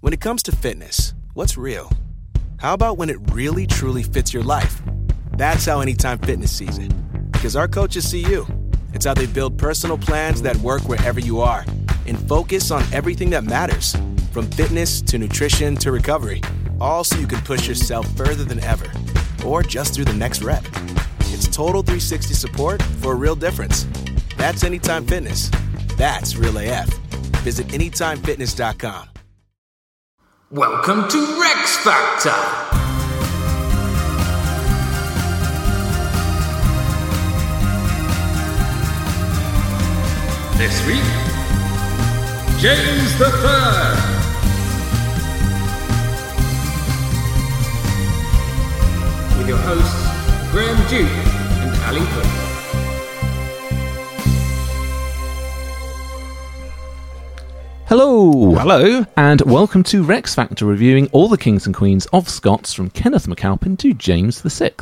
When it comes to fitness, what's real? How about when it really truly fits your life? That's how Anytime Fitness sees it. Because our coaches see you. It's how they build personal plans that work wherever you are and focus on everything that matters from fitness to nutrition to recovery. All so you can push yourself further than ever or just through the next rep. It's total 360 support for a real difference. That's Anytime Fitness. That's Real AF. Visit AnytimeFitness.com. Welcome to Rex Factor. This week, James the Third. With your hosts, Graham Duke and Ali Hood. Hello. Hello. And welcome to Rex Factor reviewing all the kings and queens of Scots from Kenneth MacAlpin to James VI.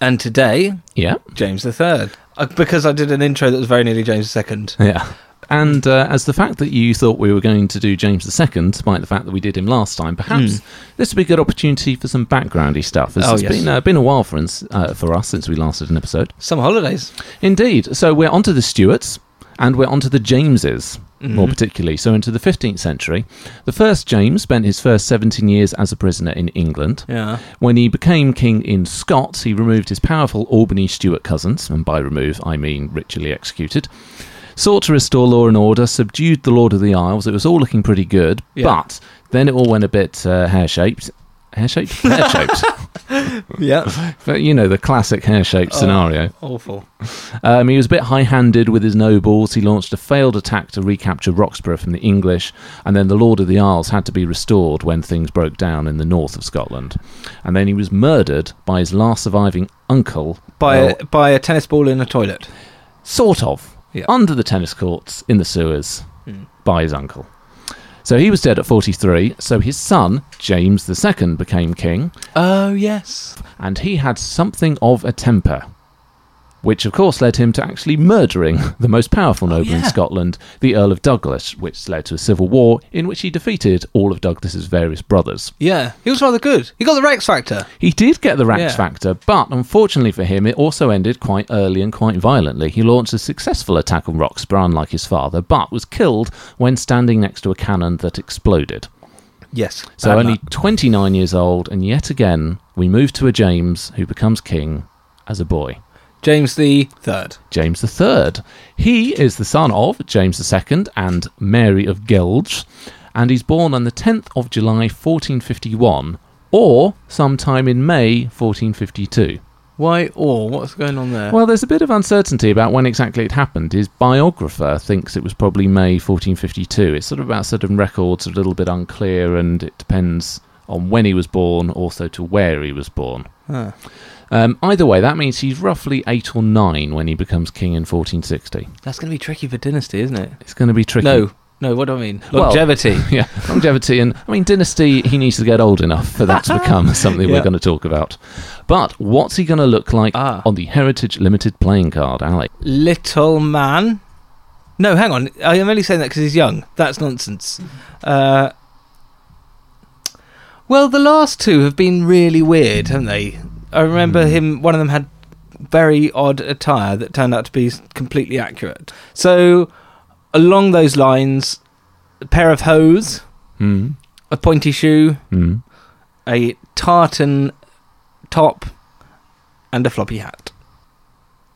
And today, Yeah. James the Third. Uh, because I did an intro that was very nearly James the Second. Yeah. And uh, as the fact that you thought we were going to do James II, despite the fact that we did him last time, perhaps this would be a good opportunity for some backgroundy stuff. Hmm. Oh, it's yes. been, uh, been a while for us, uh, for us since we last did an episode. Some holidays. Indeed. So we're onto the Stuarts and we're onto the Jameses, Mm-hmm. more particularly. So into the 15th century. The first James spent his first 17 years as a prisoner in England. Yeah. When he became king in Scots, he removed his powerful Albany Stuart cousins, and by remove I mean ritually executed. Sought to restore law and order, subdued the Lord of the Isles. It was all looking pretty good, Yeah. but then it all went a bit uh, hair shaped. Hair shaped? Hair shaped. Yeah. but you know, the classic hair shaped Oh. scenario. Awful. Um, he was a bit high handed with his nobles. He launched a failed attack to recapture Roxburgh from the English, and then the Lord of the Isles had to be restored when things broke down in the north of Scotland. And then he was murdered by his last surviving uncle. By, well, a, by a tennis ball in a toilet. sort of, Yeah. under the tennis courts in the sewers by his uncle. So he was dead at 43, so his son, James II, became king, Oh, yes. and he had something of a temper, which of course led him to actually murdering the most powerful oh, noble in yeah. Scotland, the Earl of Douglas, which led to a civil war in which he defeated all of Douglas's various brothers. Yeah. He was rather good. He got the Rex Factor. He did get the Rex Yeah. Factor, but unfortunately for him, it also ended quite early and quite violently. He launched a successful attack on Roxburgh, unlike his father, but was killed when standing next to a cannon that exploded. Yes. So only luck. 29 years old, and yet again, we move to a James who becomes king as a boy. James the Third. James III. He is the son of James II and Mary of Gelge, and he's born on the 10th of July 1451, or sometime in May 1452. Why or? What's going on there? Well, there's a bit of uncertainty about when exactly it happened. His biographer thinks it was probably May 1452. It's sort of about certain records, a little bit unclear, and it depends on when he was born, also to where he was born. Huh. Um, either way, that means he's roughly eight or nine when he becomes king in 1460. That's going to be tricky for dynasty, isn't it? It's going to be tricky. No. No, what do I mean? Well- Longevity. yeah, longevity, and I mean dynasty. He needs to get old enough for that to become something we're going to talk about. But what's he going to look like Ah. on the Heritage Limited playing card, Ali? Little man. No, hang on. I am only saying that because he's young. That's nonsense. Uh, well, the last two have been really weird, haven't they? I remember him. One of them had very odd attire that turned out to be completely accurate. So, along those lines, a pair of hose, Hmm. a pointy shoe, Hmm. a tartan top, and a floppy hat.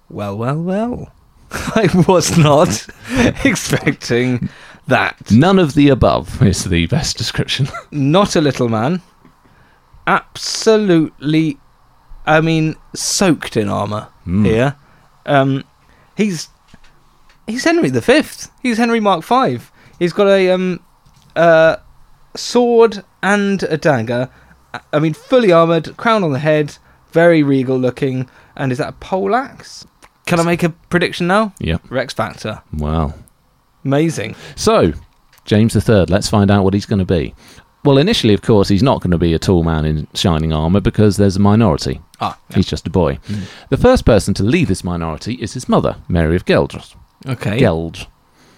Well, well, well. I was not expecting that. None of the above is the best description. Not a little man. Absolutely, I mean, soaked in armour Hmm. here. Um, he's he's Henry the Fifth. He's Henry Mark Five. He's got a um uh sword and a dagger. I mean, fully armored, crown on the head, very regal looking. And is that a poleaxe? Can I make a prediction now? Yeah. Rex Factor. Wow. Amazing. So, James III, let's find out what he's going to be. Well, initially, of course, he's not going to be a tall man in shining armour because there's a minority. Ah, He's just a boy. The first person to lead this minority is his mother, Mary of Gueldres. okay. Gelge.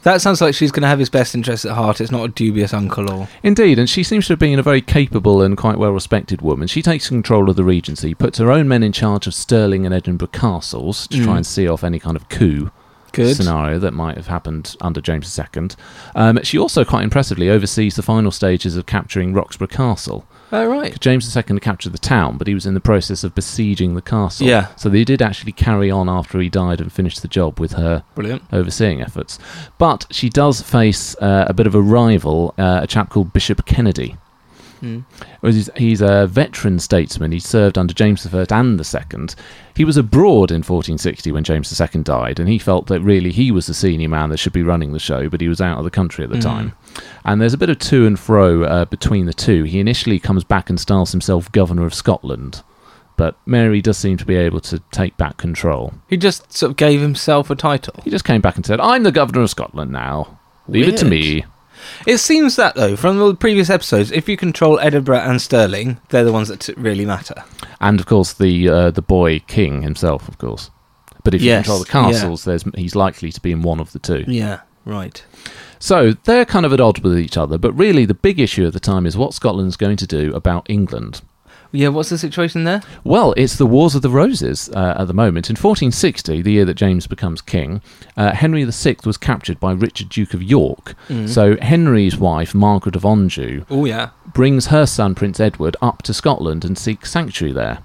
That sounds like she's going to have his best interests at heart. It's not a dubious uncle or. Indeed, and she seems to have been a very capable and quite well respected woman. She takes control of the regency, puts her own men in charge of Stirling and Edinburgh castles to try Mm. and see off any kind of coup Good. scenario that might have happened under James II. Um, she also, quite impressively, oversees the final stages of capturing Roxburgh Castle. Oh, right. James II captured the town, but he was in the process of besieging the castle. Yeah. So they did actually carry on after he died and finish the job with her Brilliant. overseeing efforts. But she does face uh, a bit of a rival, uh, a chap called Bishop Kennedy. Mm. Well, He's, he's a veteran statesman. He served under James I and the Second. He was abroad in 1460 when James II died, and he felt that really he was the senior man that should be running the show, but he was out of the country at the Mm. time. And there's a bit of to and fro uh, between the two. He initially comes back and styles himself Governor of Scotland, but Mary does seem to be able to take back control. He just sort of gave himself a title. He just came back and said, I'm the Governor of Scotland now. Leave it to me. It seems that, though, from the previous episodes, if you control Edinburgh and Stirling, they're the ones that t- really matter. And of course, the uh, the boy king himself, of course. But if you Yes, control the castles, there's he's likely to be in one of the two. Yeah, right. So they're kind of at odds with each other. But really, the big issue at the time is what Scotland's going to do about England. Yeah, what's the situation there? Well, it's the Wars of the Roses uh, at the moment. In 1460, the year that James becomes king, uh, Henry VI was captured by Richard, Duke of York. So Henry's wife, Margaret of Anjou, Oh, yeah. brings her son, Prince Edward, up to Scotland and seeks sanctuary there.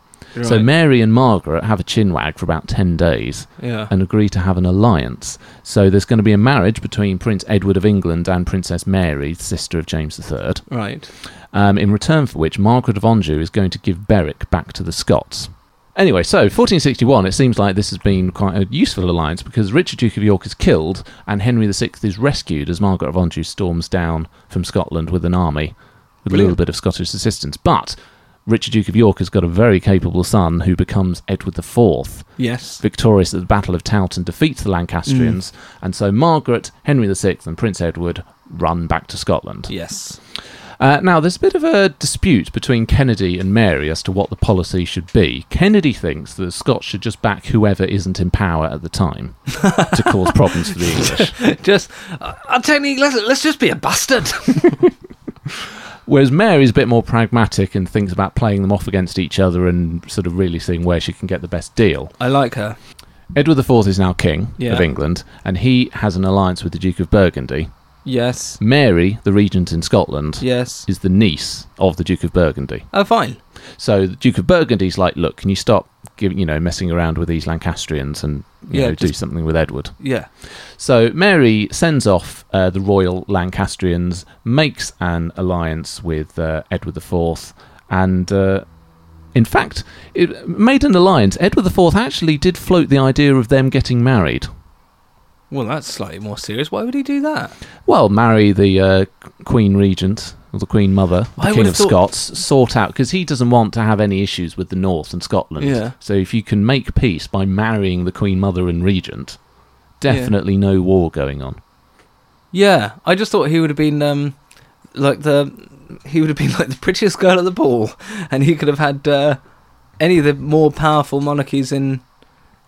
So Mary and Margaret have a chinwag for about 10 days Yeah. and agree to have an alliance. So there's going to be a marriage between Prince Edward of England and Princess Mary, sister of James III, right. um, in return for which Margaret of Anjou is going to give Berwick back to the Scots. Anyway, so 1461, it seems like this has been quite a useful alliance because Richard, Duke of York, is killed and Henry VI is rescued as Margaret of Anjou storms down from Scotland with an army with a little bit of Scottish assistance. But Richard, Duke of York, has got a very capable son who becomes Edward IV Yes. victorious at the Battle of Towton, defeats the Lancastrians, and so Margaret, Henry VI, and Prince Edward run back to Scotland. Yes. Uh, now, there's a bit of a dispute between Kennedy and Mary as to what the policy should be. Kennedy thinks that the Scots should just back whoever isn't in power at the time to cause problems for the English. just, uh, I'm telling you, let's, let's just be a bastard. Whereas Mary's a bit more pragmatic and thinks about playing them off against each other and sort of really seeing where she can get the best deal. I like her. Edward IV is now king Yeah. of England, and he has an alliance with the Duke of Burgundy. Yes. Mary, the regent in Scotland, Yes. is the niece of the Duke of Burgundy. Oh, fine. So the Duke of Burgundy's like, look, can you stop, giving, you know, messing around with these Lancastrians and you Yeah, know, do something with Edward? Yeah. So Mary sends off uh, the royal Lancastrians, makes an alliance with uh, Edward IV, and uh, in fact, it made an alliance. Edward IV actually did float the idea of them getting married. Well, that's slightly more serious. Why would he do that? Well, marry the uh, Queen Regent or the Queen Mother, the I King of thought- Scots, sort out because he doesn't want to have any issues with the North and Scotland. Yeah. So if you can make peace by marrying the Queen Mother and Regent, definitely no war going on. Yeah, I just thought he would have been um, like the he would have been like the prettiest girl at the ball, and he could have had uh, any of the more powerful monarchies in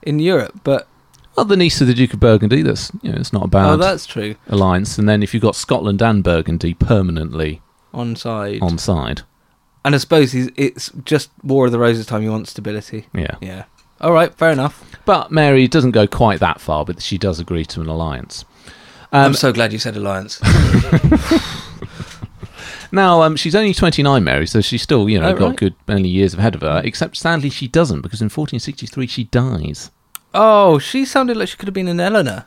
in Europe. But Well, the niece of the Duke of Burgundy. That's you know, it's not a bad oh, that's true. alliance. And then if you've got Scotland and Burgundy permanently On side, on side, and I suppose he's it's just War of the Roses time. You want stability. yeah. Yeah. All right, fair enough. But Mary doesn't go quite that far, but she does agree to an alliance. Um, I'm so glad you said alliance. Now, um, she's only 29, Mary, so she's still, you know, Oh, got right. good many years ahead of her. Except, sadly, she doesn't, because in 1463 she dies. oh, she sounded like she could have been an Eleanor.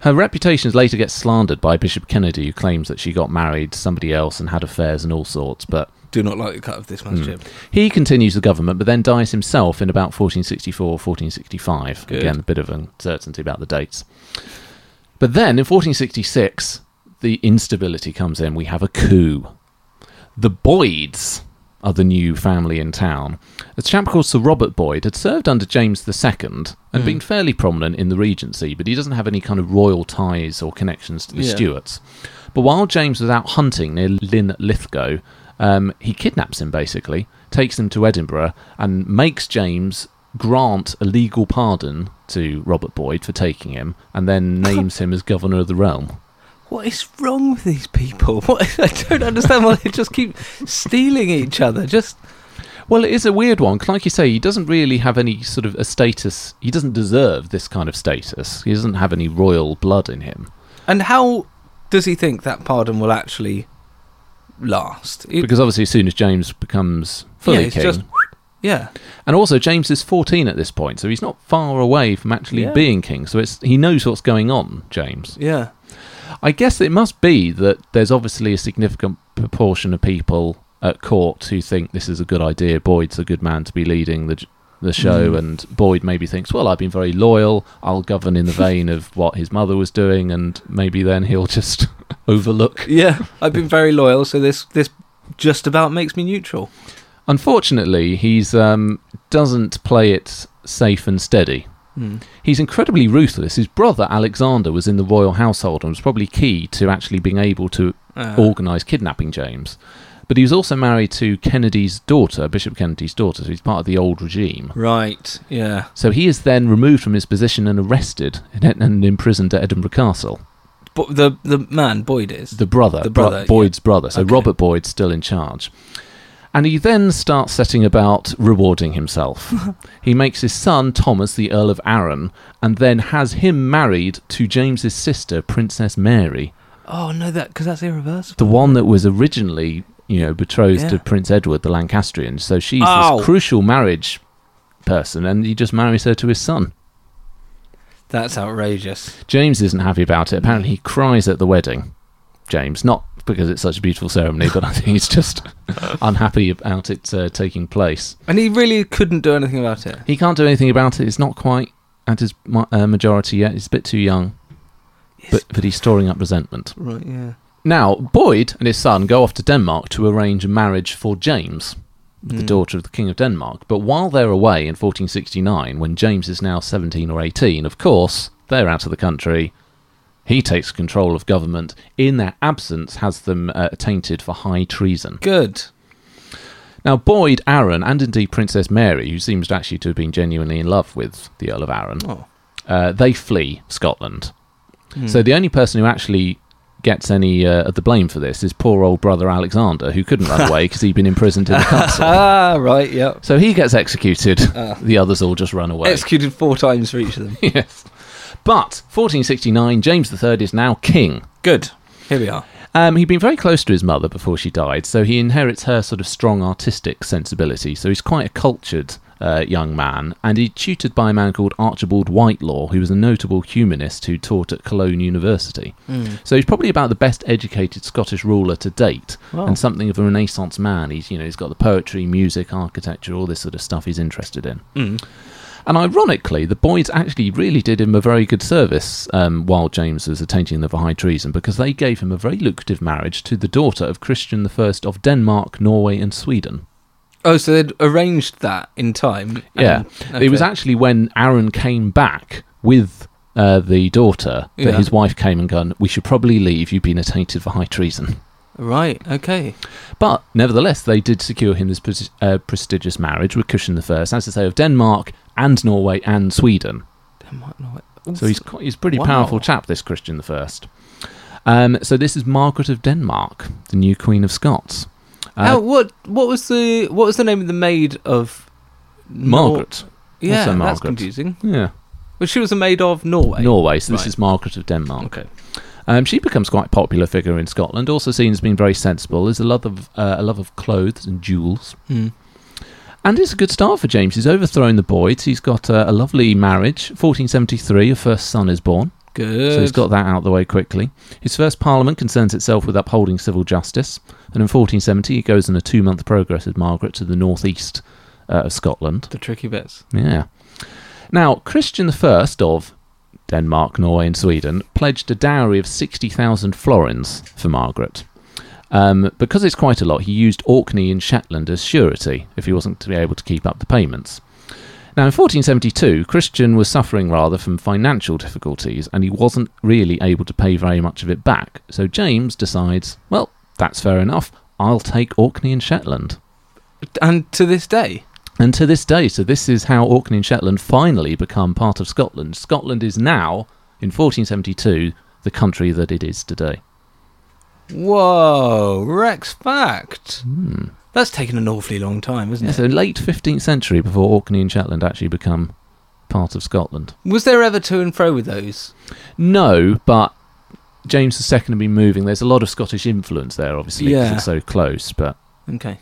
Her reputation later gets slandered by Bishop Kennedy, who claims that she got married to somebody else and had affairs and all sorts. But Do not like the cut of this man's hmm. jib. he continues the government, but then dies himself in about 1464, 1465. Good. Again, a bit of uncertainty about the dates. But then in 1466, the instability comes in. We have a coup. the Boyds are the new family in town. A chap called Sir Robert Boyd had served under James II and been fairly prominent in the Regency, but he doesn't have any kind of royal ties or connections to the Yeah. Stuarts. But while James was out hunting near Linlithgow, um, he kidnaps him basically, takes him to Edinburgh, and makes James grant a legal pardon to Robert Boyd for taking him, and then names him as governor of the realm. What is wrong with these people? What, I don't understand why they just keep stealing each other. Just Well, it is a weird one. Like you say, he doesn't really have any sort of a status. He doesn't deserve this kind of status. He doesn't have any royal blood in him. and how does he think that pardon will actually last? It- Because obviously, as soon as James becomes fully yeah, king, just yeah. and also James is fourteen at this point, so he's not far away from actually Yeah. being king. So it's he knows what's going on. James, Yeah. I guess it must be that there's obviously a significant proportion of people at court who think this is a good idea. Boyd's a good man to be leading the the show, Mm. and Boyd maybe thinks, well, I've been very loyal. I'll govern in the vein of what his mother was doing, and maybe then he'll just overlook. Yeah. I've been very loyal, so this this just about makes me neutral. Unfortunately, he's um, doesn't play it safe and steady. Hmm. He's incredibly ruthless. His brother Alexander was in the royal household and was probably key to actually being able to Uh, organise kidnapping James. But he was also married to Kennedy's daughter, Bishop Kennedy's daughter, so he's part of the old regime. right. Yeah. So he is then removed from his position and arrested and, and imprisoned at Edinburgh Castle. But the the man Boyd is. The brother, The Bro- brother, Boyd's brother. So Okay. Robert Boyd's still in charge. And he then starts setting about rewarding himself. he makes his son Thomas the Earl of Arran, and then has him married to James's sister, Princess Mary, oh no, that because that's irreversible. the one that was originally, you know, betrothed to Prince Edward, the Lancastrian. So she's Ow. this crucial marriage person, and he just marries her to his son. That's outrageous. James isn't happy about it. Apparently, he cries at the wedding. James, not because it's such a beautiful ceremony, but I think he's just unhappy about it uh, taking place. And he really couldn't do anything about it. He can't do anything about it. It's not quite at his uh, majority yet. He's a bit too young, but but he's storing up resentment. Right. Yeah. Now, Boyd and his son go off to Denmark to arrange a marriage for James, the Mm. daughter of the King of Denmark. But while they're away in 1469, when James is now 17 or 18, of course, they're out of the country. He takes control of government. In their absence, has them uh, tainted for high treason. Good. Now, Boyd, Arran, and indeed Princess Mary, who seems actually to have been genuinely in love with the Earl of Arran, Oh. uh, they flee Scotland. Hmm. So the only person who actually gets any uh, of the blame for this is poor old brother Alexander, who couldn't run away because he'd been imprisoned in the castle. Ah, right. Yep. So he gets executed. Ah. The others all just run away. Executed four times for each of them. yes. But 1469, James III is now king. Good. Here we are. Um, he'd been very close to his mother before she died, so he inherits her sort of strong artistic sensibility. So he's quite a cultured uh, young man, and he tutored by a man called Archibald Whitelaw, who was a notable humanist who taught at Cologne University. So he's probably about the best educated Scottish ruler to date, Wow. and something of a Renaissance man. He's you know he's got the poetry, music, architecture, all this sort of stuff he's interested in. Mm. And ironically, the Boyds actually really did him a very good service um, while James was attainting the high treason because they gave him a very lucrative marriage to the daughter of Christian I of Denmark, Norway, and Sweden. Oh, so they'd arranged that in time. Yeah. and- It was actually when Arran came back with uh, the daughter that Yeah. his wife came and gone, We should probably leave. You've been attainted for high treason. right. Okay. But nevertheless, they did secure him this pres- uh, prestigious marriage with Christian I, as I say, of Denmark and Norway and Sweden. Denmark, Norway. So he's he's a pretty Wow. powerful chap, this Christian the First. Um, so this is Margaret of Denmark, the new Queen of Scots. Uh, oh, what what was the what was the name of the maid of Nor- Margaret. yeah, Also that's Margaret. confusing. Yeah, Well, she was a maid of Norway. Norway. So this is Margaret of Denmark. Okay. Um, she becomes quite a popular figure in Scotland. Also seen as being very sensible. There's a love of uh, a love of clothes and jewels. Hmm. And it's a good start for James. He's overthrown the Boyds. He's got uh, a lovely marriage. 1473, a first son is born. Good. So he's got that out of the way quickly. His first parliament concerns itself with upholding civil justice, and in 1470 he goes on a two-month progress with Margaret to the northeast uh, of Scotland. the tricky bits. Yeah. Now Christian I of Denmark, Norway, and Sweden pledged a dowry of 60,000 florins for Margaret. Um, because it's quite a lot, he used Orkney and Shetland as surety if he wasn't to be able to keep up the payments. Now, in 1472, Christian was suffering rather from financial difficulties and he wasn't really able to pay very much of it back. So James decides, well, that's fair enough. I'll take Orkney and Shetland. And to this day, And to this day, so this is how Orkney and Shetland finally become part of Scotland. Scotland is now, in 1472, the country that it is today. whoa, Rex fact. Hmm. That's taken an awfully long time, isn't Yeah, it? so late 15th century before Orkney and Shetland actually become part of Scotland. Was there ever to and fro with those? No, but James II had been moving. There's a lot of Scottish influence there, obviously, because Yeah. it's so close. But Okay,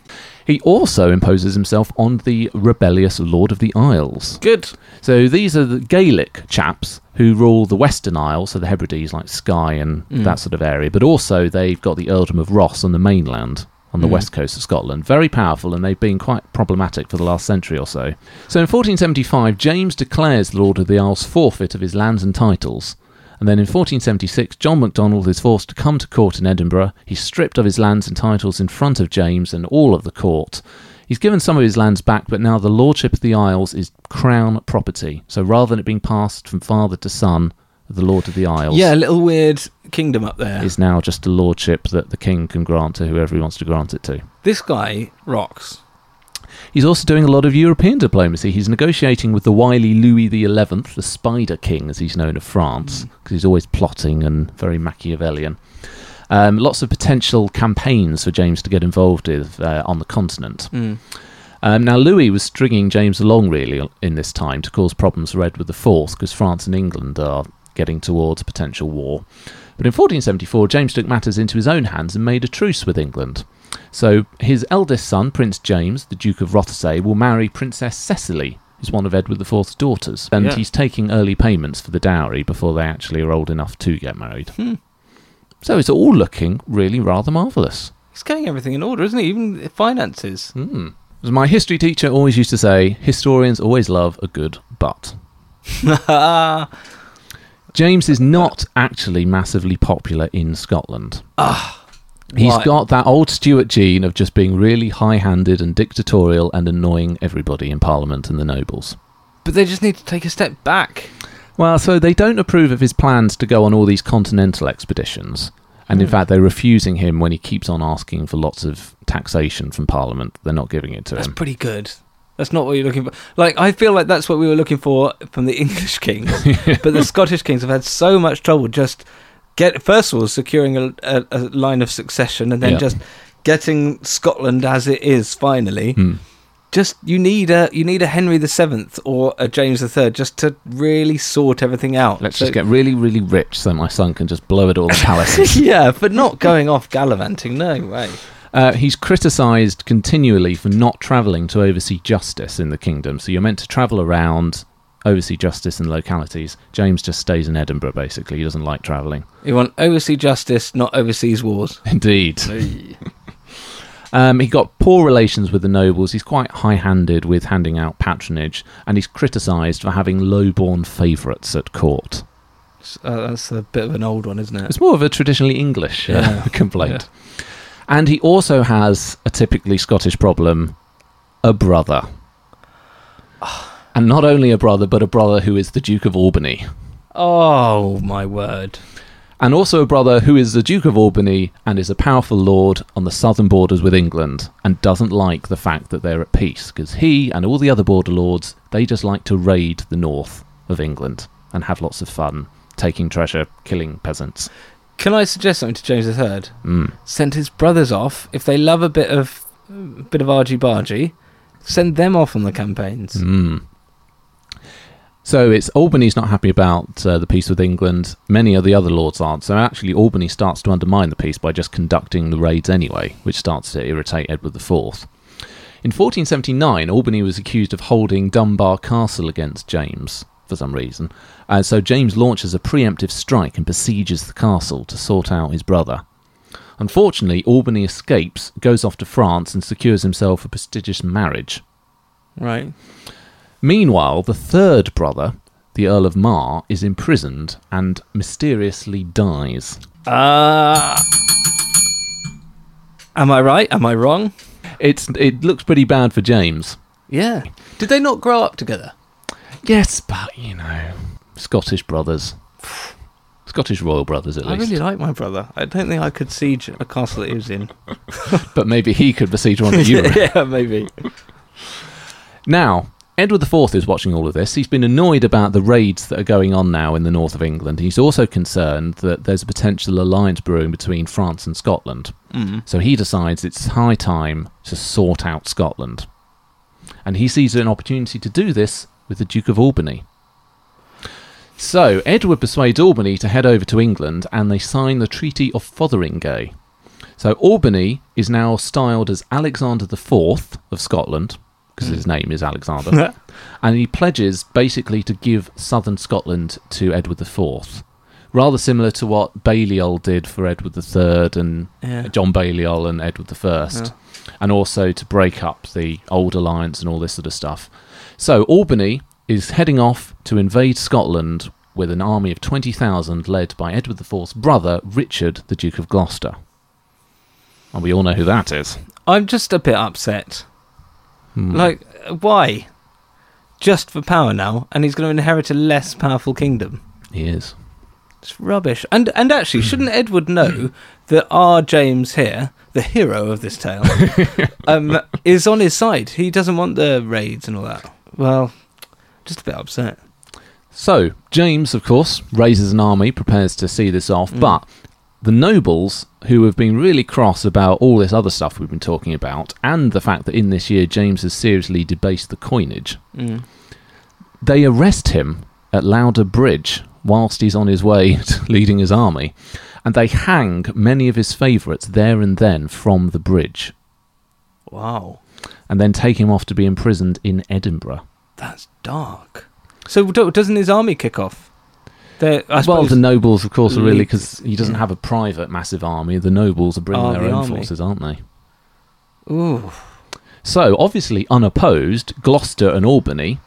he also imposes himself on the rebellious Lord of the Isles. good. So these are the Gaelic chaps who rule the Western Isles, so the Hebrides, like Skye and Mm. that sort of area. But also they've got the Earldom of Ross on the mainland, on the Mm. west coast of Scotland. Very powerful, and they've been quite problematic for the last century or so. So in 1475, James declares the Lord of the Isles forfeit of his lands and titles. And then in 1476, John Macdonald is forced to come to court in Edinburgh. He's stripped of his lands and titles in front of James and all of the court. He's given some of his lands back, but now the lordship of the Isles is crown property. So rather than it being passed from father to son, the Lord of the Isles Yeah, a little weird kingdom up there. is now just a lordship that the king can grant to whoever he wants to grant it to. This guy rocks. He's also doing a lot of European diplomacy. He's negotiating with the wily Louis XI, the Spider King, as he's known of France, because he's always plotting and very Machiavellian. Um, lots of potential campaigns for James to get involved with uh, on the continent. Mm. Um, now, Louis was stringing James along really in this time to cause problems for Edward IV because France and England are getting towards potential war. But in 1474, James took matters into his own hands and made a truce with England. So his eldest son, Prince James, the Duke of Rothesay, will marry Princess Cecily, who's one of Edward IV's daughters. And Yeah. he's taking early payments for the dowry before they actually are old enough to get married. Hmm. So it's all looking really rather marvellous. He's getting everything in order, isn't he? Even finances. Hmm. As my history teacher always used to say, historians always love a good but. James is not actually massively popular in Scotland. He's why? got that old Stuart gene of just being really high handed and dictatorial and annoying everybody in Parliament and the nobles. but they just need to take a step back. Well, so they don't approve of his plans to go on all these continental expeditions. And in Hmm. fact, they're refusing him when he keeps on asking for lots of taxation from Parliament. They're not giving it to That's him. That's pretty good. That's not what you're looking for. Like, I feel like that's what we were looking for from the English kings. but the Scottish kings have had so much trouble just get, first of all, securing a, a, a line of succession and then Yeah. just getting Scotland as it is finally. Hmm. Just you need a you need a Henry the Seventh or a James the Third just to really sort everything out. Let's So- just get really, really rich so my son can just blow it all in palaces. yeah, but not going off gallivanting. No way. Uh, he's criticised continually for not travelling to oversee justice in the kingdom. So you're meant to travel around, oversee justice in localities. James just stays in Edinburgh, basically. He doesn't like travelling. You want oversee justice, not overseas wars. Indeed. Um, he got poor relations with the nobles. He's quite high handed with handing out patronage, and he's criticised for having low born favourites at court. Uh, that's a bit of an old one, isn't it? It's more of a traditionally English uh, Yeah. complaint. And he also has a typically Scottish problem a brother. and not only a brother, but a brother who is the Duke of Albany. Oh my word! And also a brother who is the Duke of Albany and is a powerful lord on the southern borders with England and doesn't like the fact that they're at peace because he and all the other border lords, they just like to raid the north of England and have lots of fun, taking treasure, killing peasants. Can I suggest something to James III? Mm. Send his brothers off if they love a bit of a bit of argy bargy. Send them off on the campaigns. Mm. So it's Albany's not happy about uh, the peace with England. Many of the other lords aren't. So actually, Albany starts to undermine the peace by just conducting the raids anyway, which starts to irritate Edward IV. In 1479, Albany was accused of holding Dunbar Castle against James for some reason, and so James launches a preemptive strike and besieges the castle to sort out his brother. Unfortunately, Albany escapes, goes off to France, and secures himself a prestigious marriage. Right. Meanwhile, the third brother, the Earl of Mar, is imprisoned and mysteriously dies. Ah. Am I right? Am I wrong? It's it looks pretty bad for James. Yeah. Did they not grow up together? Yes, but you know, Scottish brothers, Scottish royal brothers at I least. I really like my brother. I don't think I could siege a castle that he was in. But maybe he could besiege one that you were yeah, maybe. Now, Edward IV is watching all of this. He's been annoyed about the raids that are going on now in the north of England. He's also concerned that there's a potential alliance brewing between France and Scotland. Mm. So he decides it's high time to sort out Scotland. And he sees an opportunity to do this with the Duke of Albany. So, Edward persuades Albany to head over to England and they sign the Treaty of Fotheringay. So, Albany is now styled as Alexander IV of Scotland, because his hmm. name is Alexander, and he pledges basically to give southern Scotland to Edward IV. Rather similar to what Balliol did for Edward III and Yeah. John Balliol and Edward I, Yeah. and also to break up the old alliance and all this sort of stuff. So Albany is heading off to invade Scotland with an army of 20,000 led by Edward IV's brother, Richard, the Duke of Gloucester. And we all know who that is. I'm just a bit upset. Hmm. Like, why? Just for power now, and he's going to inherit a less powerful kingdom. He is. It's rubbish. And and actually, shouldn't Edward know that our James here, the hero of this tale, um, is on his side? He doesn't want the raids and all that. Well, just a bit upset. So, James, of course, raises an army, prepares to see this off, but the nobles, who have been really cross about all this other stuff we've been talking about, and the fact that in this year James has seriously debased the coinage, Mm. they arrest him at Lauder Bridge whilst he's on his way to leading his army, and they hang many of his favourites there and then from the bridge, Wow, and then take him off to be imprisoned in Edinburgh. That's dark. So doesn't his army kick off? They're- I well, the nobles, of course, are really because he doesn't yeah. have a private massive army. The nobles are bringing Are their the own army. forces, aren't they? Ooh, So, obviously, unopposed, Gloucester and Albany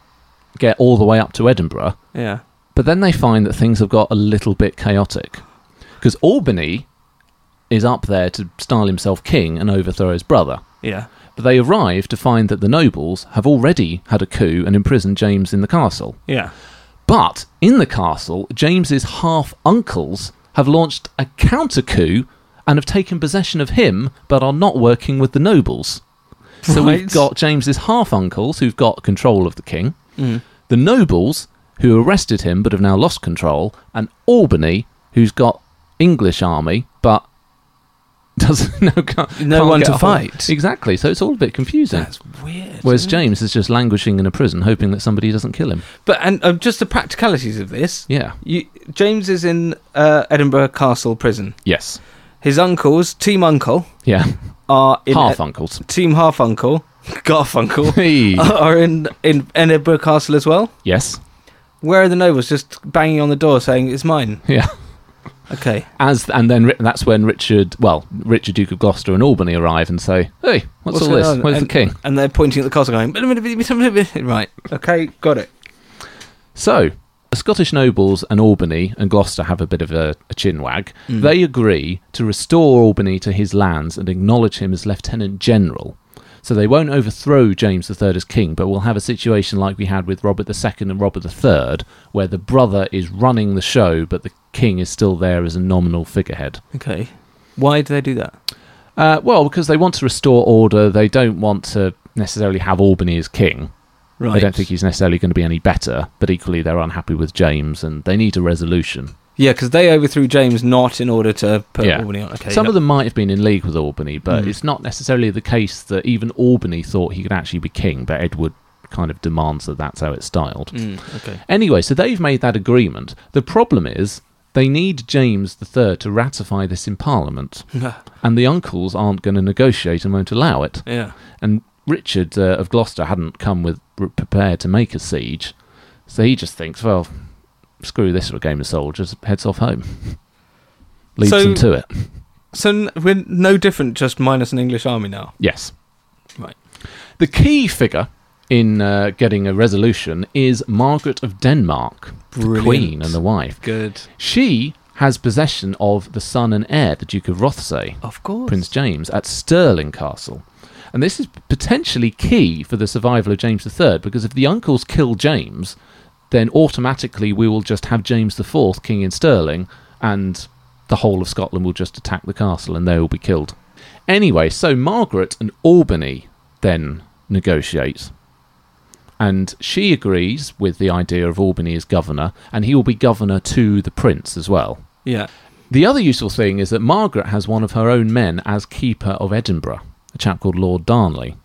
get all the way up to Edinburgh, yeah. but then they find that things have got a little bit chaotic. Because Albany is up there to style himself king and overthrow his brother. Yeah. But they arrive to find that the nobles have already had a coup and imprisoned James in the castle. Yeah. But in the castle, James's half uncles have launched a counter coup and have taken possession of him, but are not working with the nobles. So we've got James's half uncles who've got control of the king, Mm. the nobles who arrested him but have now lost control, and Albany who's got English army but doesn't no, can't, No can't one to fight. Exactly. So it's all a bit confusing. That's weird. Whereas? James is just languishing in a prison, hoping that somebody doesn't kill him. But and uh, just the practicalities of this. Yeah. You, James is in uh, Edinburgh Castle prison. Yes. His uncles, Team Uncle, Yeah. are in Half uncles. Team Half Uncle, Garf Uncle, Hey. are in in Edinburgh Castle as well. yes. Where are the nobles just banging on the door saying it's mine? Yeah. Okay. As and then that's when Richard, well, Richard Duke of Gloucester and Albany arrive and say, "Hey, what's, all this? on?" Where's and, the king?" And they're pointing at the castle, going, right. Okay, got it. So the Scottish nobles and Albany and Gloucester have a bit of a, a chin wag. Mm. They agree to restore Albany to his lands and acknowledge him as lieutenant general. So they won't overthrow James III as king, but we'll have a situation like we had with Robert II and Robert III, where the brother is running the show, but the king is still there as a nominal figurehead. Okay. Why do they do that? Uh, well, because they want to restore order, they don't want to necessarily have Albany as king. Right. They don't think he's necessarily going to be any better, but equally they're unhappy with James and they need a resolution. Yeah, because they overthrew James not in order to put Yeah. Albany on. Okay. Some no- of them might have been in league with Albany, but Mm. it's not necessarily the case that even Albany thought he could actually be king, but Edward kind of demands that that's how it's styled. Mm, okay. Anyway, so they've made that agreement. The problem is they need James III to ratify this in Parliament, and the uncles aren't going to negotiate and won't allow it. yeah. And Richard uh, of Gloucester hadn't come with prepared to make a siege, so he just thinks, well, screw this for a game of soldiers, heads off home, leads So- them to it. So we're no different, just minus an English army now. Yes. Right. The key figure in uh, getting a resolution is Margaret of Denmark, the queen and the wife. Good. She has possession of the son and heir, the Duke of Rothesay, Of course. Prince James, at Stirling Castle. And this is potentially key for the survival of James III, because if the uncles kill James, then automatically we will just have James IV king in Stirling, and the whole of Scotland will just attack the castle and they will be killed. Anyway, so Margaret and Albany then negotiate. And she agrees with the idea of Albany as governor, and he will be governor to the prince as well. Yeah. The other useful thing is that Margaret has one of her own men as keeper of Edinburgh, a chap called Lord Darnley.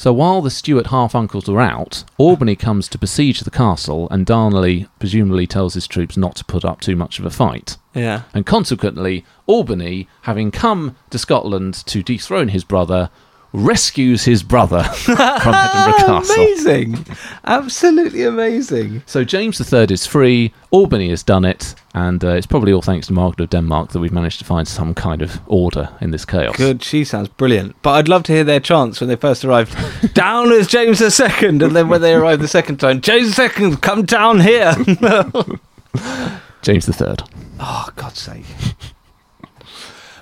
So while the Stuart half uncles are out, Albany comes to besiege the castle, and Darnley presumably tells his troops not to put up too much of a fight. Yeah. And consequently, Albany, having come to Scotland to dethrone his brother, rescues his brother from Edinburgh Castle. Amazing. Absolutely amazing. So James III is free, Albany has done it, and uh, it's probably all thanks to Margaret of Denmark that we've managed to find some kind of order in this chaos. Good. She sounds brilliant. But I'd love to hear their chants when they first arrived. down is James II. And then when they arrived the second time, James II, come down here. James III. oh, God's sake.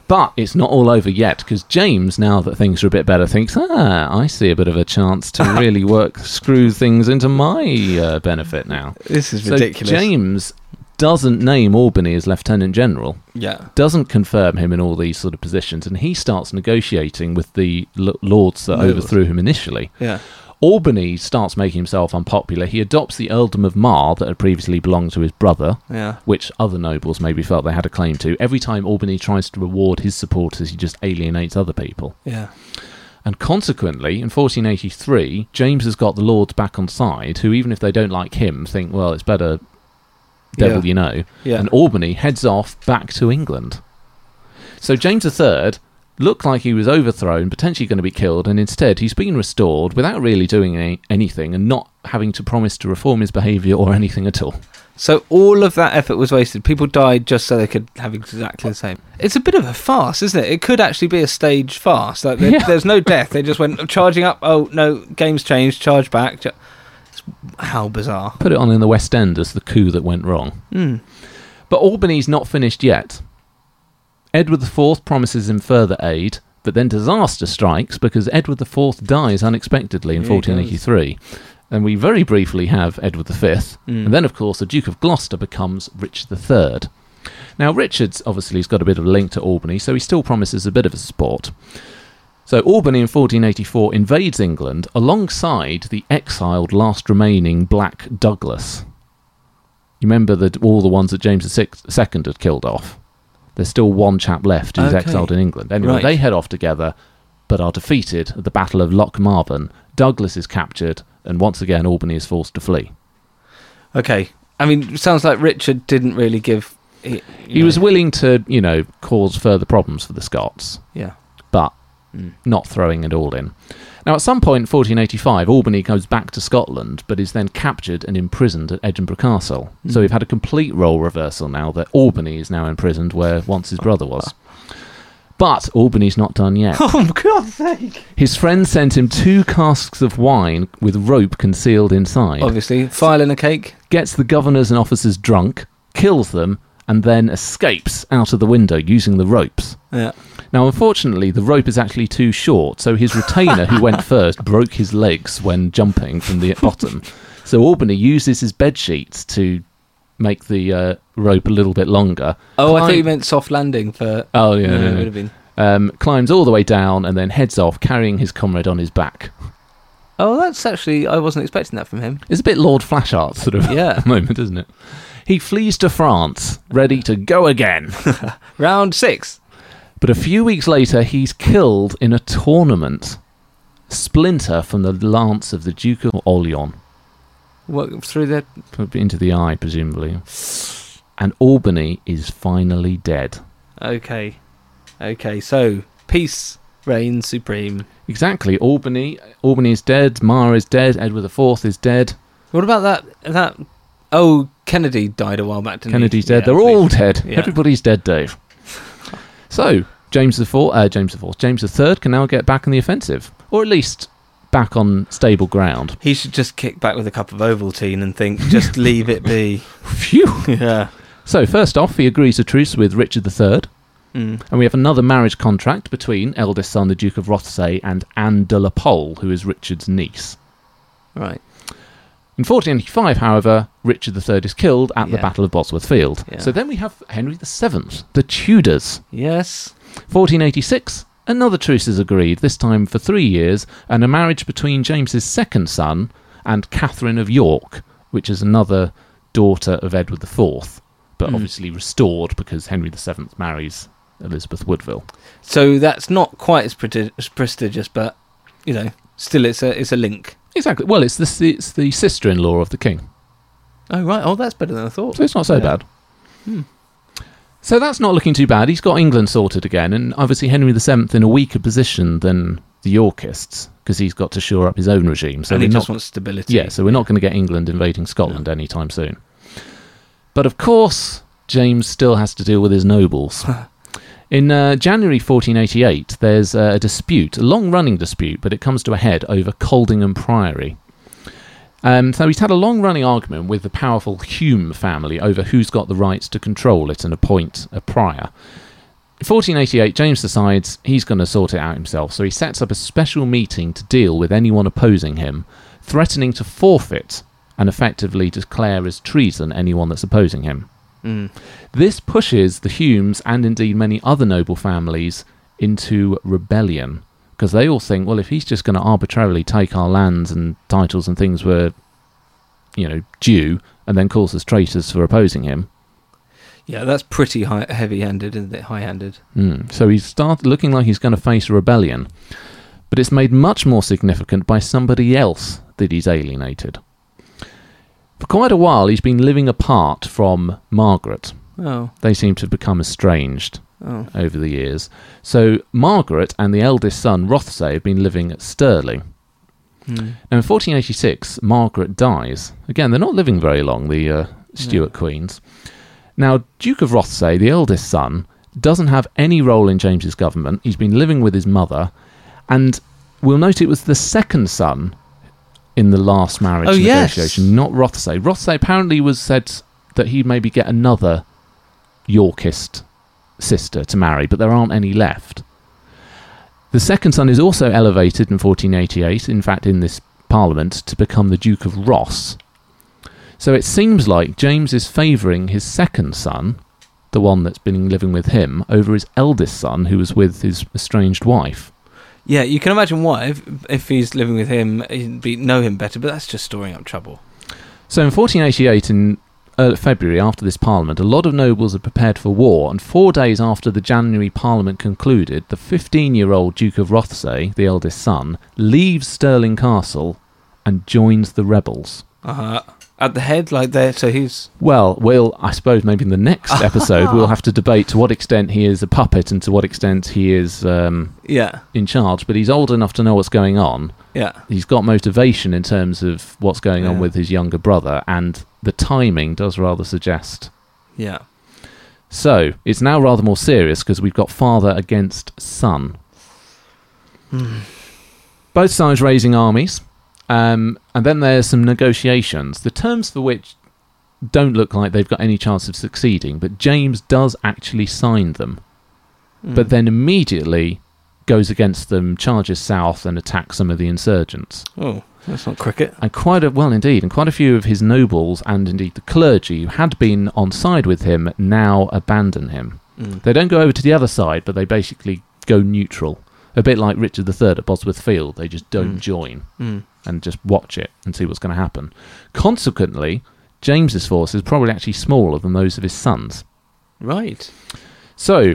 But it's not all over yet, because James, now that things are a bit better, thinks, ah, I see a bit of a chance to really work, screw things into my uh, benefit now. This is So ridiculous. James doesn't name Albany as Lieutenant General. yeah. doesn't confirm him in all these sort of positions, and he starts negotiating with the l- lords that Nobles. overthrew him initially. Yeah. Albany starts making himself unpopular. He adopts the earldom of Mar that had previously belonged to his brother, Yeah. which other nobles maybe felt they had a claim to. Every time Albany tries to reward his supporters, he just alienates other people. Yeah. And consequently, in 1483, James has got the lords back on side, who, even if they don't like him, think, well, it's better devil Yeah. you know. Yeah. And Albany heads off back to England. So James III looked like he was overthrown, potentially going to be killed, and instead he's been restored without really doing any, anything and not having to promise to reform his behaviour or anything at all. So all of that effort was wasted. People died just so they could have exactly the same. It's a bit of a farce, isn't it? It could actually be a stage farce. Like there, Yeah. there's no death. They just went charging up. Oh no, game's changed. Charge back. It's- How bizarre. Put it on in the West End as the coup that went wrong. Hmm. But Albany's not finished yet. Edward IV promises him further aid, but then disaster strikes because Edward IV dies unexpectedly in Yeah, 1483. And we very briefly have Edward V, Mm. and then, of course, the Duke of Gloucester becomes Richard III. Now, Richard's obviously has got a bit of a link to Albany, so he still promises a bit of a support. So, Albany in 1484 invades England alongside the exiled last remaining Black Douglas. You remember that all the ones that James II had killed off? There's still one chap left who's Okay. exiled in England. Anyway, Right. they head off together, but are defeated at the Battle of Lochmaben. Douglas is captured, and once again, Albany is forced to flee. Okay. I mean, it sounds like Richard didn't really give. He, He was willing to, you know, cause further problems for the Scots, Yeah. but Mm. not throwing it all in. Now, at some point in 1485, Albany goes back to Scotland, but is then captured and imprisoned at Edinburgh Castle. So Mm. we've had a complete role reversal now that Albany is now imprisoned where once his brother was. But Albany's not done yet. Oh, for God's sake. His friend sent him two casks of wine with rope concealed inside. Obviously, file in a cake. Gets the governors and officers drunk, kills them, and then escapes out of the window using the ropes. Yeah. Now, unfortunately, the rope is actually too short, so his retainer, who went first, broke his legs when jumping from the bottom. So Albany uses his bed sheets to make the uh, rope a little bit longer. Oh, I thought you meant soft landing for. Oh, yeah, No, no, it would have been. Um, climbs all the way down and then heads off, carrying his comrade on his back. Oh, that's actually. I wasn't expecting that from him. It's a bit Lord Flashheart sort of Yeah. moment, isn't it? He flees to France, ready to go again. Round six. But a few weeks later, he's killed in a tournament. Splinter from the lance of the Duke of Orleans, What, through the. put into the eye, presumably. And Albany is finally dead. Okay. Okay, so peace reigns supreme. Exactly. Albany, Albany is dead. Mar is dead. Edward IV is dead. What about that? That. Oh, Kennedy died a while back, didn't Kennedy's he? dead. Yeah, They're all dead. Yeah. Everybody's dead, Dave. so James IV, uh, James IV, James III can now get back on the offensive, or at least back on stable ground. He should just kick back with a cup of Ovaltine and think, just leave it be. Phew. yeah. So, first off, he agrees a truce with Richard III, Mm. and we have another marriage contract between eldest son, the Duke of Rothesay, and Anne de la Pole, who is Richard's niece. Right. In 1485, however, Richard III is killed at the Yeah. Battle of Bosworth Field. Yeah. So then we have Henry VII, the Tudors. Yes. 1486, another truce is agreed, this time for three years, and a marriage between James's second son and Catherine of York, which is another daughter of Edward IV, but Mm. obviously restored because Henry VII marries Elizabeth Woodville. So that's not quite as, preti- as prestigious, but you know, still it's a it's a link. Exactly. Well, it's the, it's the sister-in-law of the king, Oh right. Oh, that's better than I thought. so it's not so Yeah. bad. Hmm. So that's not looking too bad. He's got England sorted again, and obviously Henry VII in a weaker position than the Yorkists because he's got to shore up his own regime. So and he just not- wants stability. Yeah, so we're not going to get England invading Scotland anytime soon. But of course, James still has to deal with his nobles. In uh, January 1488, there's a dispute, a long running dispute, but it comes to a head over Coldingham Priory. Um, so he's had a long running argument with the powerful Hume family over who's got the rights to control it and appoint a prior. In 1488, James decides he's going to sort it out himself, so he sets up a special meeting to deal with anyone opposing him, threatening to forfeit and effectively declare as treason anyone that's opposing him. Mm. This pushes the Humes and indeed many other noble families into rebellion because they all think, well, if he's just going to arbitrarily take our lands and titles and things were, you know, due, and then calls us traitors for opposing him, Yeah, that's pretty high, heavy-handed, isn't it? High-handed. Mm. So he's started looking like he's going to face a rebellion. But it's made much more significant by somebody else that he's alienated. For quite a while, he's been living apart from Margaret. Oh. They seem to have become estranged Oh. over the years. So Margaret and the eldest son, Rothesay, have been living at Stirling. Mm. Now, in 1486, Margaret dies. Again, they're not living very long, the uh, Stuart queens. Now, Duke of Rothesay, the eldest son, doesn't have any role in James's government. He's been living with his mother, and we'll note it was the second son in the last marriage Oh, yes. negotiation, not Rothesay. Rothesay apparently was said that he'd maybe get another Yorkist sister to marry, but there aren't any left. The second son is also elevated in 1488, in fact, in this parliament, to become the Duke of Ross. So it seems like James is favouring his second son, the one that's been living with him, over his eldest son, who was with his estranged wife. Yeah, you can imagine why. If, if he's living with him, he'd be, know him better, but that's just storing up trouble. So in 1488, in uh, February, after this parliament, a lot of nobles had prepared for war, and four days after the January parliament concluded, the 15 year old Duke of Rothesay, the eldest son, leaves Stirling Castle and joins the rebels. Uh-huh. At the head, like there, so he's... Well, we'll, I suppose maybe in the next episode we'll have to debate to what extent he is a puppet and to what extent he is um, Yeah, in charge. But he's old enough to know what's going on. yeah. He's got motivation in terms of what's going on with his younger brother, and the timing does rather suggest. Yeah. So it's now rather more serious because we've got father against son. Both sides raising armies, um, and then there's some negotiations. The terms for which don't look like they've got any chance of succeeding, but James does actually sign them. But then immediately goes against them, charges south, and attacks some of the insurgents. Oh, that's not cricket. And quite a well indeed, and quite a few of his nobles and indeed the clergy who had been on side with him now abandon him. Mm. They don't go over to the other side, but they basically go neutral. A bit like Richard III at Bosworth Field, they just don't Mm. join Mm. And just watch it and see what's going to happen. Consequently, James's force is probably actually smaller than those of his sons. Right. So,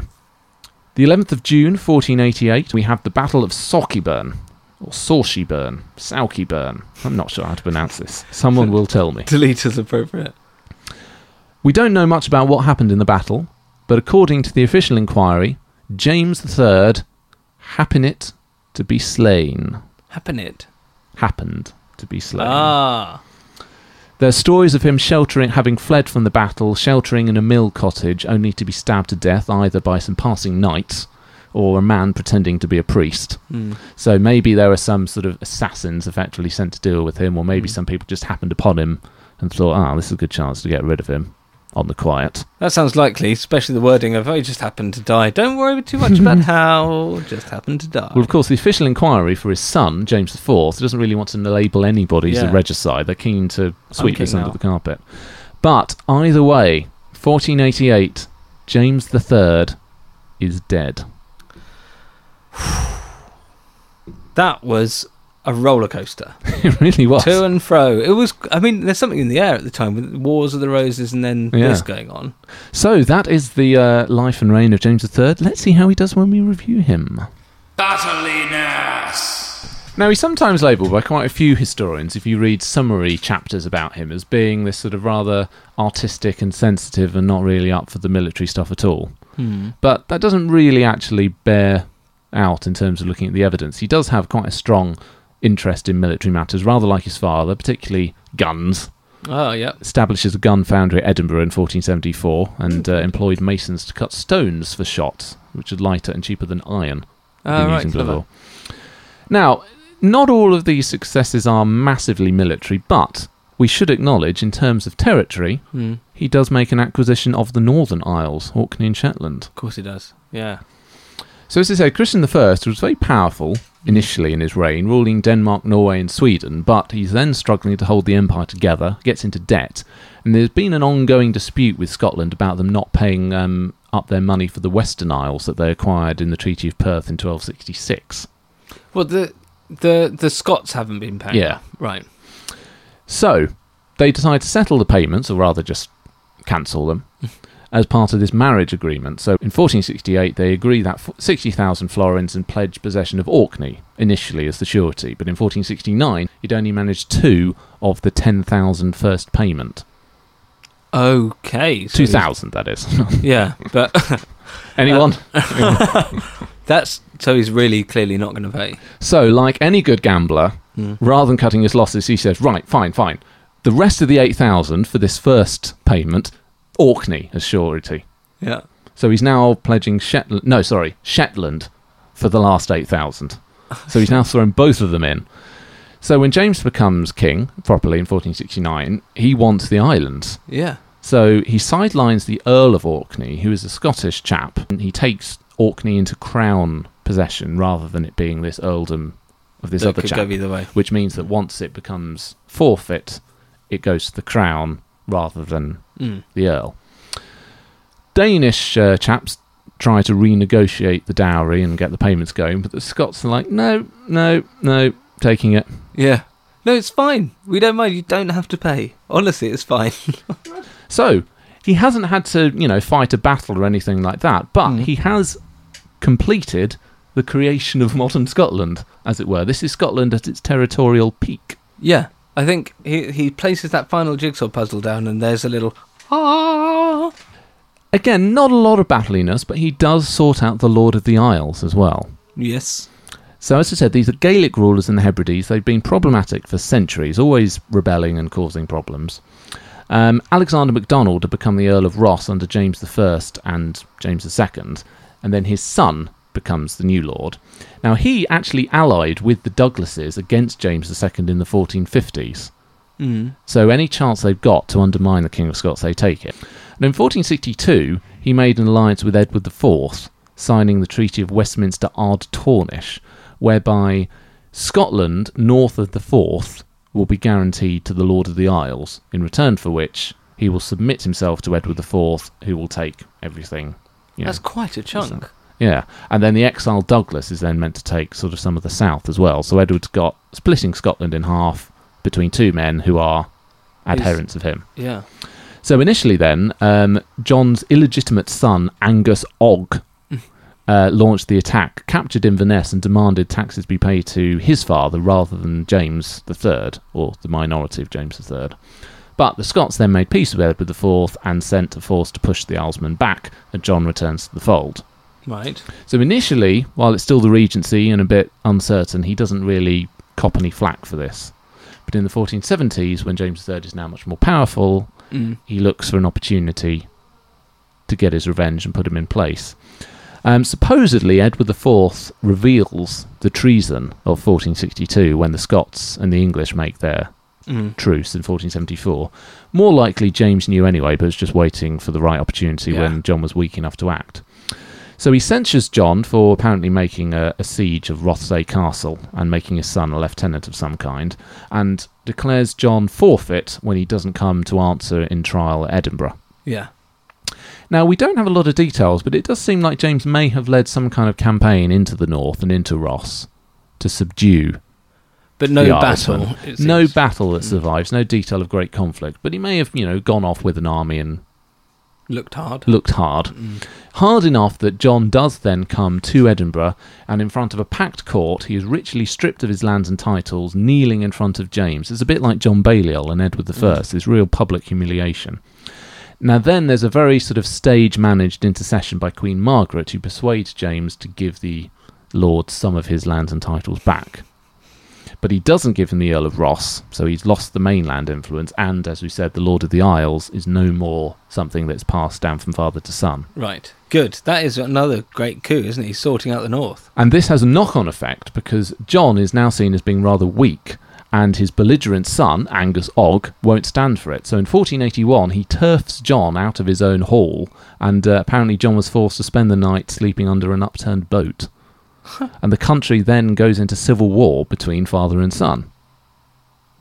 the 11th of June, 1488, we have the Battle of Sauchieburn, or Sauchieburn, Sauchieburn. I'm not sure how to pronounce this. Someone will tell me. Delete as appropriate. We don't know much about what happened in the battle, but according to the official inquiry, James III happened it to be slain. Happen it. Happened to be slain. Ah. There are stories of him sheltering, having fled from the battle, sheltering in a mill cottage, only to be stabbed to death either by some passing knights or a man pretending to be a priest. Mm. So maybe there were some sort of assassins effectively sent to deal with him, or maybe Mm. some people just happened upon him and thought, ah, this is a good chance to get rid of him. On the quiet. That sounds likely, especially the wording of, oh, he just happened to die. Don't worry too much about how, just happened to die. Well, of course, the official inquiry for his son, James IV, doesn't really want to label anybody as Yeah. a regicide. They're keen to sweep this under the carpet. But either way, 1488, James III is dead. that was a roller coaster. it really was. to and fro. It was, I mean, there's something in the air at the time with Wars of the Roses and then Yeah. this going on. So that is the uh, life and reign of James III. Let's see how he does when we review him. Battliness. Now, he's sometimes labelled by quite a few historians, if you read summary chapters about him, as being this sort of rather artistic and sensitive and not really up for the military stuff at all. But that doesn't really actually bear out in terms of looking at the evidence. He does have quite a strong interest in military matters, rather like his father, particularly guns. Oh, yeah. Establishes a gun foundry at Edinburgh in 1474 and uh, employed masons to cut stones for shots, which are lighter and cheaper than iron Oh, right, clever. Now, not all of these successes are massively military, but we should acknowledge, in terms of territory, Hmm. he does make an acquisition of the Northern Isles, Orkney and Shetland. Of course he does. Yeah. So, as I say, Christian I was very powerful initially in his reign, ruling Denmark, Norway, and Sweden, but he's then struggling to hold the empire together, gets into debt, and there's been an ongoing dispute with Scotland about them not paying um, up their money for the Western Isles that they acquired in the Treaty of Perth in 1266. Well, the the the Scots haven't been paying. Yeah. Right. So they decide to settle the payments, or rather just cancel them, as part of this marriage agreement. So in 1468, they agree that 60,000 florins and pledge possession of Orkney initially as the surety. But in 1469, he'd only managed two of the 10,000 first payment. Okay. so 2,000, that is. Yeah, but Anyone? that's so he's really clearly not going to pay. So, like any good gambler, Hmm. rather than cutting his losses, he says, right, fine, fine. The rest of the 8,000 for this first payment, Orkney as surety. Yeah. So he's now pledging Shetland. No, sorry, Shetland for the last 8,000. So he's now thrown both of them in. So when James becomes king, properly in 1469, he wants the islands. Yeah. So he sidelines the Earl of Orkney, who is a Scottish chap, and he takes Orkney into crown possession rather than it being this earldom of this That other chap. go either way. Which means that once it becomes forfeit, it goes to the crown rather than Mm. the Earl. Danish uh, chaps try to renegotiate the dowry and get the payments going, but the Scots are like, no, no, no, taking it. Yeah. No, it's fine. We don't mind. You don't have to pay. Honestly, it's fine. So he hasn't had to, you know, fight a battle or anything like that, but Mm. he has completed the creation of modern Scotland, as it were. This is Scotland at its territorial peak. yeah. I think he he places that final jigsaw puzzle down, and there's a little ah. Again, not a lot of battliness, but he does sort out the Lord of the Isles as well. Yes. So, as I said, these are Gaelic rulers in the Hebrides. They've been problematic for centuries, always rebelling and causing problems. Um, Alexander MacDonald had become the Earl of Ross under James I and James II, and then his son becomes the new lord. Now, he actually allied with the Douglases against James II in the 1450s. Mm. So any chance they've got to undermine the King of Scots, they take it. And in 1462, he made an alliance with Edward IV, signing the Treaty of Westminster Ard Tornish, whereby Scotland, north of the Forth, will be guaranteed to the Lord of the Isles, in return for which he will submit himself to Edward IV, who will take everything. you know. That's quite a chunk. Yeah, and then the exiled Douglas is then meant to take sort of some of the south as well. So Edward's got splitting Scotland in half between two men who are adherents of him. Yeah. So initially, then um, John's illegitimate son Angus Og uh, launched the attack, captured Inverness, and demanded taxes be paid to his father rather than James III or the minority of James III. But the Scots then made peace with Edward IV and sent a force to push the Islesmen back, and John returns to the fold. Right. So initially, while it's still the Regency and a bit uncertain, he doesn't really cop any flack for this. But in the 1470s, when James III is now much more powerful, Mm. he looks for an opportunity to get his revenge and put him in place. Um, supposedly, Edward IV reveals the treason of 1462 when the Scots and the English make their Mm. truce in 1474. More likely, James knew anyway, but was just waiting for the right opportunity Yeah. when John was weak enough to act. So he censures John for apparently making a, a siege of Rothesay Castle and making his son a lieutenant of some kind, and declares John forfeit when he doesn't come to answer in trial at Edinburgh. Yeah. Now, we don't have a lot of details, but it does seem like James may have led some kind of campaign into the north and into Ross to subdue But no battle. No battle that mm. survives, no detail of great conflict, but he may have, you know, gone off with an army and Looked hard. looked hard. Mm. Hard enough that John does then come to Edinburgh, and in front of a packed court, he is richly stripped of his lands and titles, kneeling in front of James. It's a bit like John Balliol and Edward mm. I. This real public humiliation. Now, then there's a very sort of stage managed intercession by Queen Margaret who persuades James to give the Lord some of his lands and titles back. But he doesn't give him the Earl of Ross, so he's lost the mainland influence, and as we said, the Lord of the Isles is no more something that's passed down from father to son. Right. Good. That is another great coup, isn't he? Sorting out the north. And this has a knock on effect because John is now seen as being rather weak, and his belligerent son, Angus Og, won't stand for it. So in 1481, he turfs John out of his own hall, and uh, apparently John was forced to spend the night sleeping under an upturned boat. And the country then goes into civil war between father and son.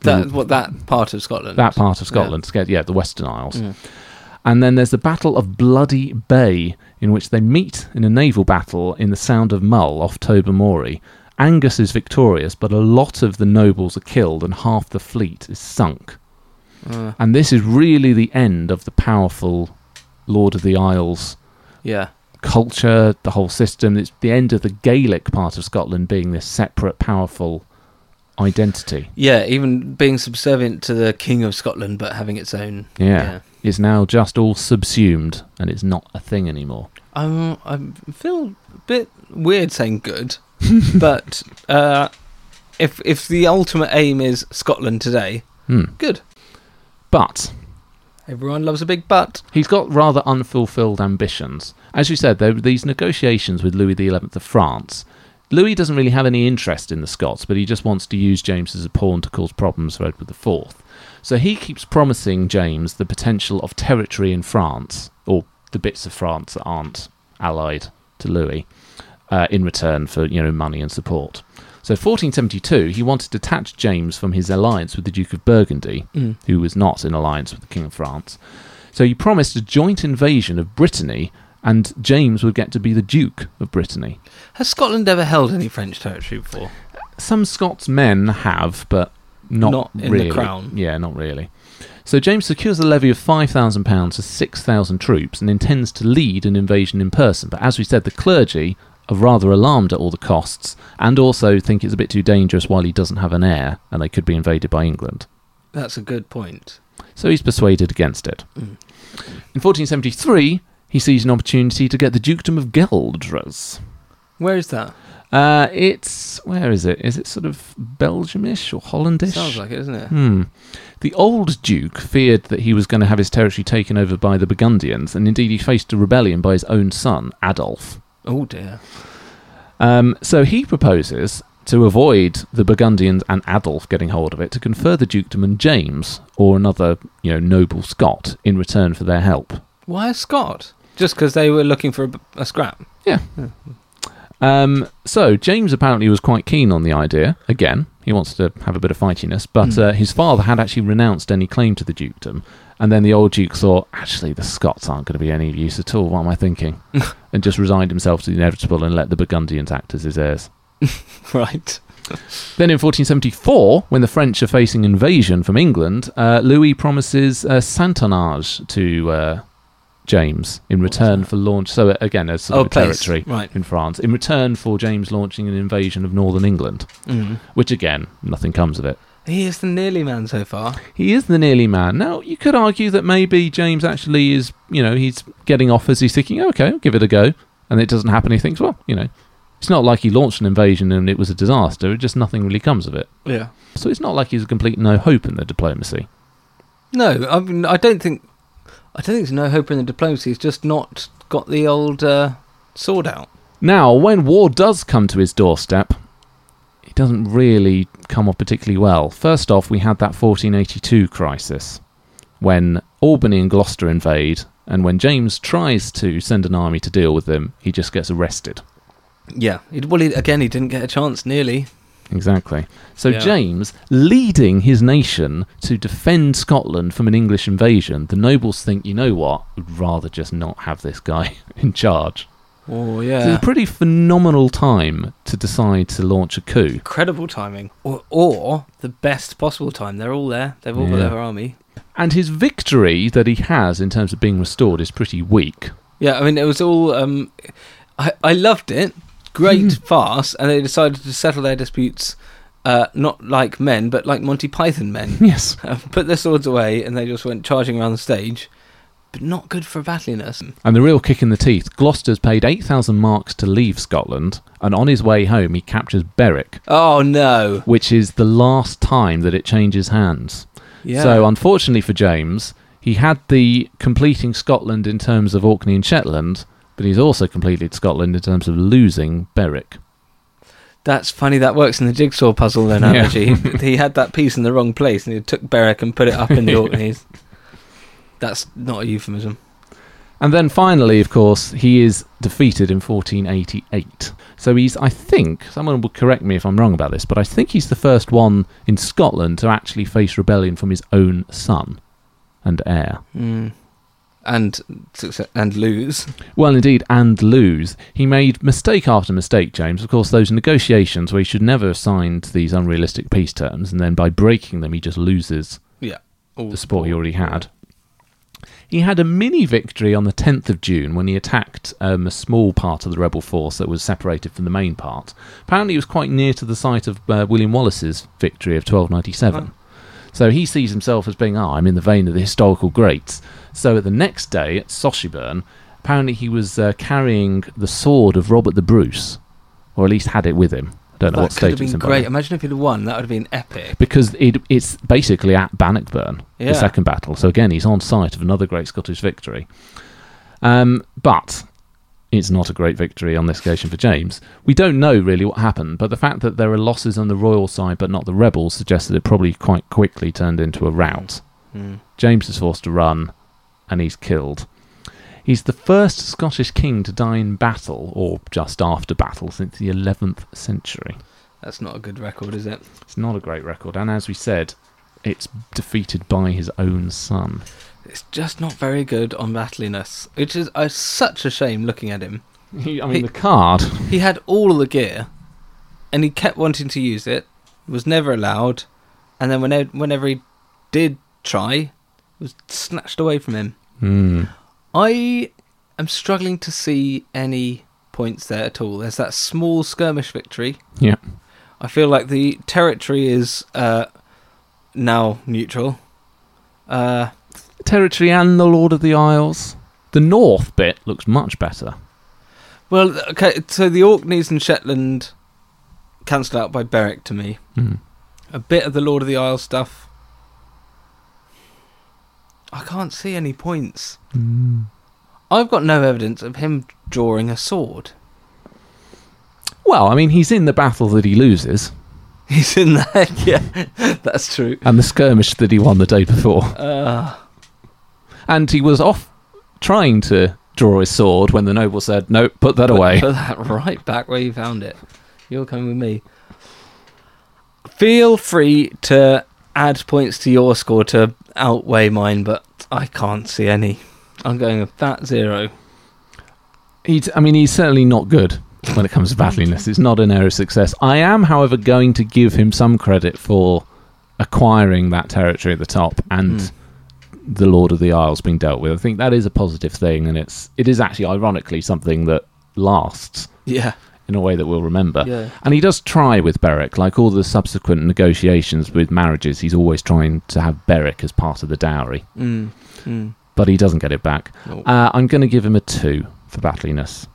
That what that part of Scotland. That part of Scotland, yeah, yeah the Western Isles. And then there's the Battle of Bloody Bay, in which they meet in a naval battle in the Sound of Mull off Tobermory. Angus is victorious, but a lot of the nobles are killed and half the fleet is sunk. Uh, And this is really the end of the powerful Lord of the Isles yeah. Culture, the whole system. It's the end of the Gaelic part of Scotland being this separate, powerful identity. Yeah, even being subservient to the King of Scotland, but having its own. Yeah. Is now just all subsumed and it's not a thing anymore. I'm, I feel a bit weird saying good, but uh, if if the ultimate aim is Scotland today, Hmm. good. But Everyone loves a big butt. he's got rather unfulfilled ambitions. As you said, there were these negotiations with Louis XI of France. Louis doesn't really have any interest in the Scots, but he just wants to use James as a pawn to cause problems for Edward IV. So he keeps promising James the potential of territory in France, or the bits of France that aren't allied to Louis, uh, in return for you know money and support. So 1472, he wanted to detach James from his alliance with the Duke of Burgundy, Mm. who was not in alliance with the King of France. So he promised a joint invasion of Brittany, and James would get to be the Duke of Brittany. Has Scotland ever held any French territory before? Some Scots men have, but not, Not in the really. crown. Yeah, not really. So James secures a levy of five thousand pounds to six thousand troops and intends to lead an invasion in person. But as we said, the clergy are rather alarmed at all the costs and also think it's a bit too dangerous while he doesn't have an heir and they could be invaded by England. That's a good point. So he's persuaded against it. Mm. In 1473, he sees an opportunity to get the dukedom of Gueldres. Where is that? Uh, it's where is it? Is it sort of Belgiumish or Hollandish? Sounds like it, isn't it? Hmm. The old duke feared that he was going to have his territory taken over by the Burgundians, and indeed he faced a rebellion by his own son, Adolf. Oh dear. Um, so he proposes to avoid the Burgundians and Adolf getting hold of it to confer the dukedom on James or another, you know, noble Scot in return for their help. Why a Scot? Just because they were looking for a, a scrap. Yeah. Um, so James apparently was quite keen on the idea. Again, he wants to have a bit of fightiness, but uh, his father had actually renounced any claim to the dukedom. And then the old duke thought, actually, the Scots aren't going to be any use at all. What am I thinking? and just resigned himself to the inevitable and let the Burgundians act as his heirs. Right. Then in 1474, when the French are facing invasion from England, uh, Louis promises uh, Saintonge to uh, James in return for launch. So uh, again, as sort Oh, of a territory Right. in France, in return for James launching an invasion of northern England, Mm. which again, nothing comes of it. He is the nearly man so far. He is the nearly man. Now, you could argue that maybe James actually is, you know, he's getting offers, he's thinking, okay, I'll give it a go, and it doesn't happen. He thinks, well, you know, it's not like he launched an invasion and it was a disaster, It just nothing really comes of it. Yeah. So it's not like he's a complete no hope in the diplomacy. No, I mean, I don't think. I don't think there's no hope in the diplomacy. He's just not got the old uh, sword out. Now, when war does come to his doorstep, it doesn't really come off particularly well. First off, we had that 1482 crisis when Albany and Gloucester invade, and when James tries to send an army to deal with them, he just gets arrested. Yeah. Well, he, again, he didn't get a chance nearly. Exactly. So Yeah. James, leading his nation to defend Scotland from an English invasion, the nobles think, you know what, we'd rather just not have this guy in charge. Oh, So yeah. it's a pretty phenomenal time to decide to launch a coup. Incredible timing. Or, or the best possible time. They're all there. They've all got their army. And his victory that he has in terms of being restored is pretty weak. Yeah, I mean, it was all. Um, I, I loved it. Great farce. And they decided to settle their disputes uh, not like men, but like Monty Python men. Yes. Put their swords away and they just went charging around the stage. But not good for battliness. And the real kick in the teeth, Gloucester's paid 8,000 marks to leave Scotland, and on his way home he captures Berwick, Oh, no. which is the last time that it changes hands. Yeah. So, unfortunately for James, he had the completing Scotland in terms of Orkney and Shetland, but he's also completed Scotland in terms of losing Berwick. That's funny. That works in the jigsaw puzzle Yeah. analogy. he had that piece in the wrong place, and he took Berwick and put it up in the Orkneys. That's not a euphemism. And then finally, of course, he is defeated in 1488. So he's, I think, someone will correct me if I'm wrong about this, but I think he's the first one in Scotland to actually face rebellion from his own son and heir. Mm. And and lose. Well, indeed, and lose. He made mistake after mistake, James. Of course, those negotiations where he should never have signed these unrealistic peace terms, and then by breaking them, he just loses Yeah. the support he already had. He had a mini victory on the 10th of June when he attacked um, a small part of the rebel force that was separated from the main part. Apparently, he was quite near to the site of uh, William Wallace's victory of 1297. So he sees himself as being, oh, I'm in the vein of the historical greats. So the next day at Sauchieburn, apparently he was uh, carrying the sword of Robert the Bruce, or at least had it with him. I don't know that what could state have it's been in. great. Imagine if he'd won. That would have been epic. because it, it's basically at Bannockburn, Yeah. the second battle. So again, he's on site of another great Scottish victory. Um, but it's not a great victory on this occasion for James. We don't know really what happened, but the fact that there are losses on the royal side but not the rebels suggests that it probably quite quickly turned into a rout. Mm. James is forced to run, and he's killed. He's the first Scottish king to die in battle, or just after battle, since the 11th century. That's not a good record, is it? It's not a great record, and as we said, it's defeated by his own son. It's just not very good on battliness, which is uh, such a shame looking at him. He, I mean, He- the card. He had all of the gear, and he kept wanting to use it, was never allowed, and then whenever, whenever he did try, was snatched away from him. Hmm. I am struggling to see any points there at all. There's that small skirmish victory. Yeah. I feel like the territory is uh, now neutral. Uh, Territory and the Lord of the Isles. The north bit looks much better. well, okay, so the Orkneys and Shetland cancelled out by Berwick to me. Hmm. A bit of the Lord of the Isles stuff. I can't see any points. Hmm. I've got no evidence of him drawing a sword. Well, I mean, he's in the battle that he loses, He's in there, yeah, that's true. and the skirmish that he won the day before. Uh, And he was off trying to draw his sword when the noble said, No, put that put, away. Put that right back where you found it. You're coming with me. Feel free to add points to your score to outweigh mine, but I can't see any. I'm going a fat zero. He's, I mean, he's certainly not good when it comes to battliness. It's not an area of success. I am, however, going to give him some credit for acquiring that territory at the top and Mm. the Lord of the Isles being dealt with. I think that is a positive thing, and it's it is actually ironically something that lasts Yeah, in a way that we'll remember. yeah. And he does try with Berwick, like all the subsequent negotiations with marriages. He's always trying to have Berwick as part of the dowry, Mm, mm. but he doesn't get it back. Uh, I'm going to give him a two for battliness.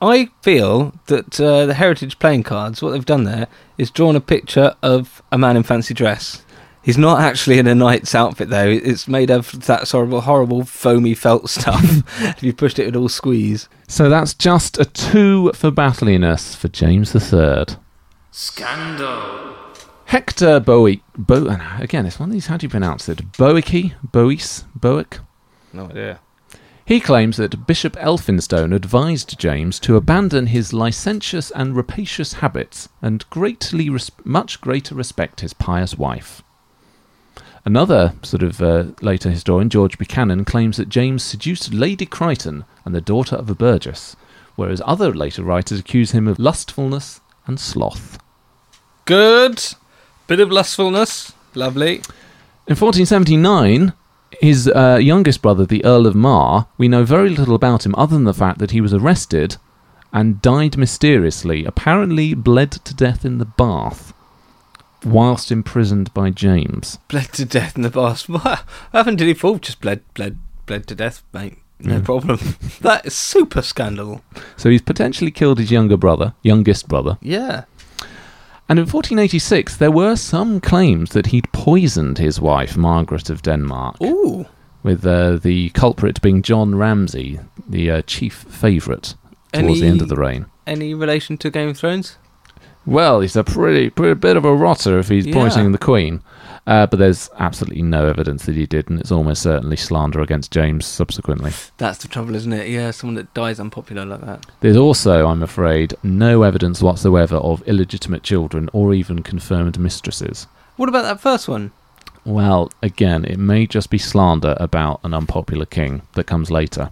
I feel that uh, the Heritage playing cards, what they've done there, is drawn a picture of a man in fancy dress. He's not actually in a knight's outfit, though. It's made of that sort of horrible foamy felt stuff. if you pushed it, it would all squeeze. So that's just a two for battliness for James III. Scandal. Hector Bowie. Bo- again, it's one of these. How do you pronounce it? Boicky? Bois? Boic? No idea. He claims that Bishop Elphinstone advised James to abandon his licentious and rapacious habits and greatly res- much greater respect his pious wife. Another sort of uh, later historian, George Buchanan, claims that James seduced Lady Crichton and the daughter of a burgess, whereas other later writers accuse him of lustfulness and sloth. Good. Bit of lustfulness. Lovely. In 1479, his uh, youngest brother, the Earl of Mar, we know very little about him other than the fact that he was arrested and died mysteriously, apparently bled to death in the bath whilst imprisoned by James. Bled to death in the bath. What happened? Did he fall? Just bled, bled, bled to death, mate. No problem. that is super scandal. So he's potentially killed his younger brother, youngest brother. Yeah. And in 1486, there were some claims that he'd poisoned his wife, Margaret of Denmark, Ooh. with uh, the culprit being John Ramsay, the uh, chief favourite towards the end of the reign. Any relation to Game of Thrones? Well, he's a pretty, pretty bit of a rotter if he's Yeah. poisoning the Queen. Uh, but there's absolutely no evidence that he did, and it's almost certainly slander against James subsequently. That's the trouble, isn't it? Yeah, someone that dies unpopular like that. There's also, I'm afraid, no evidence whatsoever of illegitimate children or even confirmed mistresses. What about that first one? Well, again, it may just be slander about an unpopular king that comes later.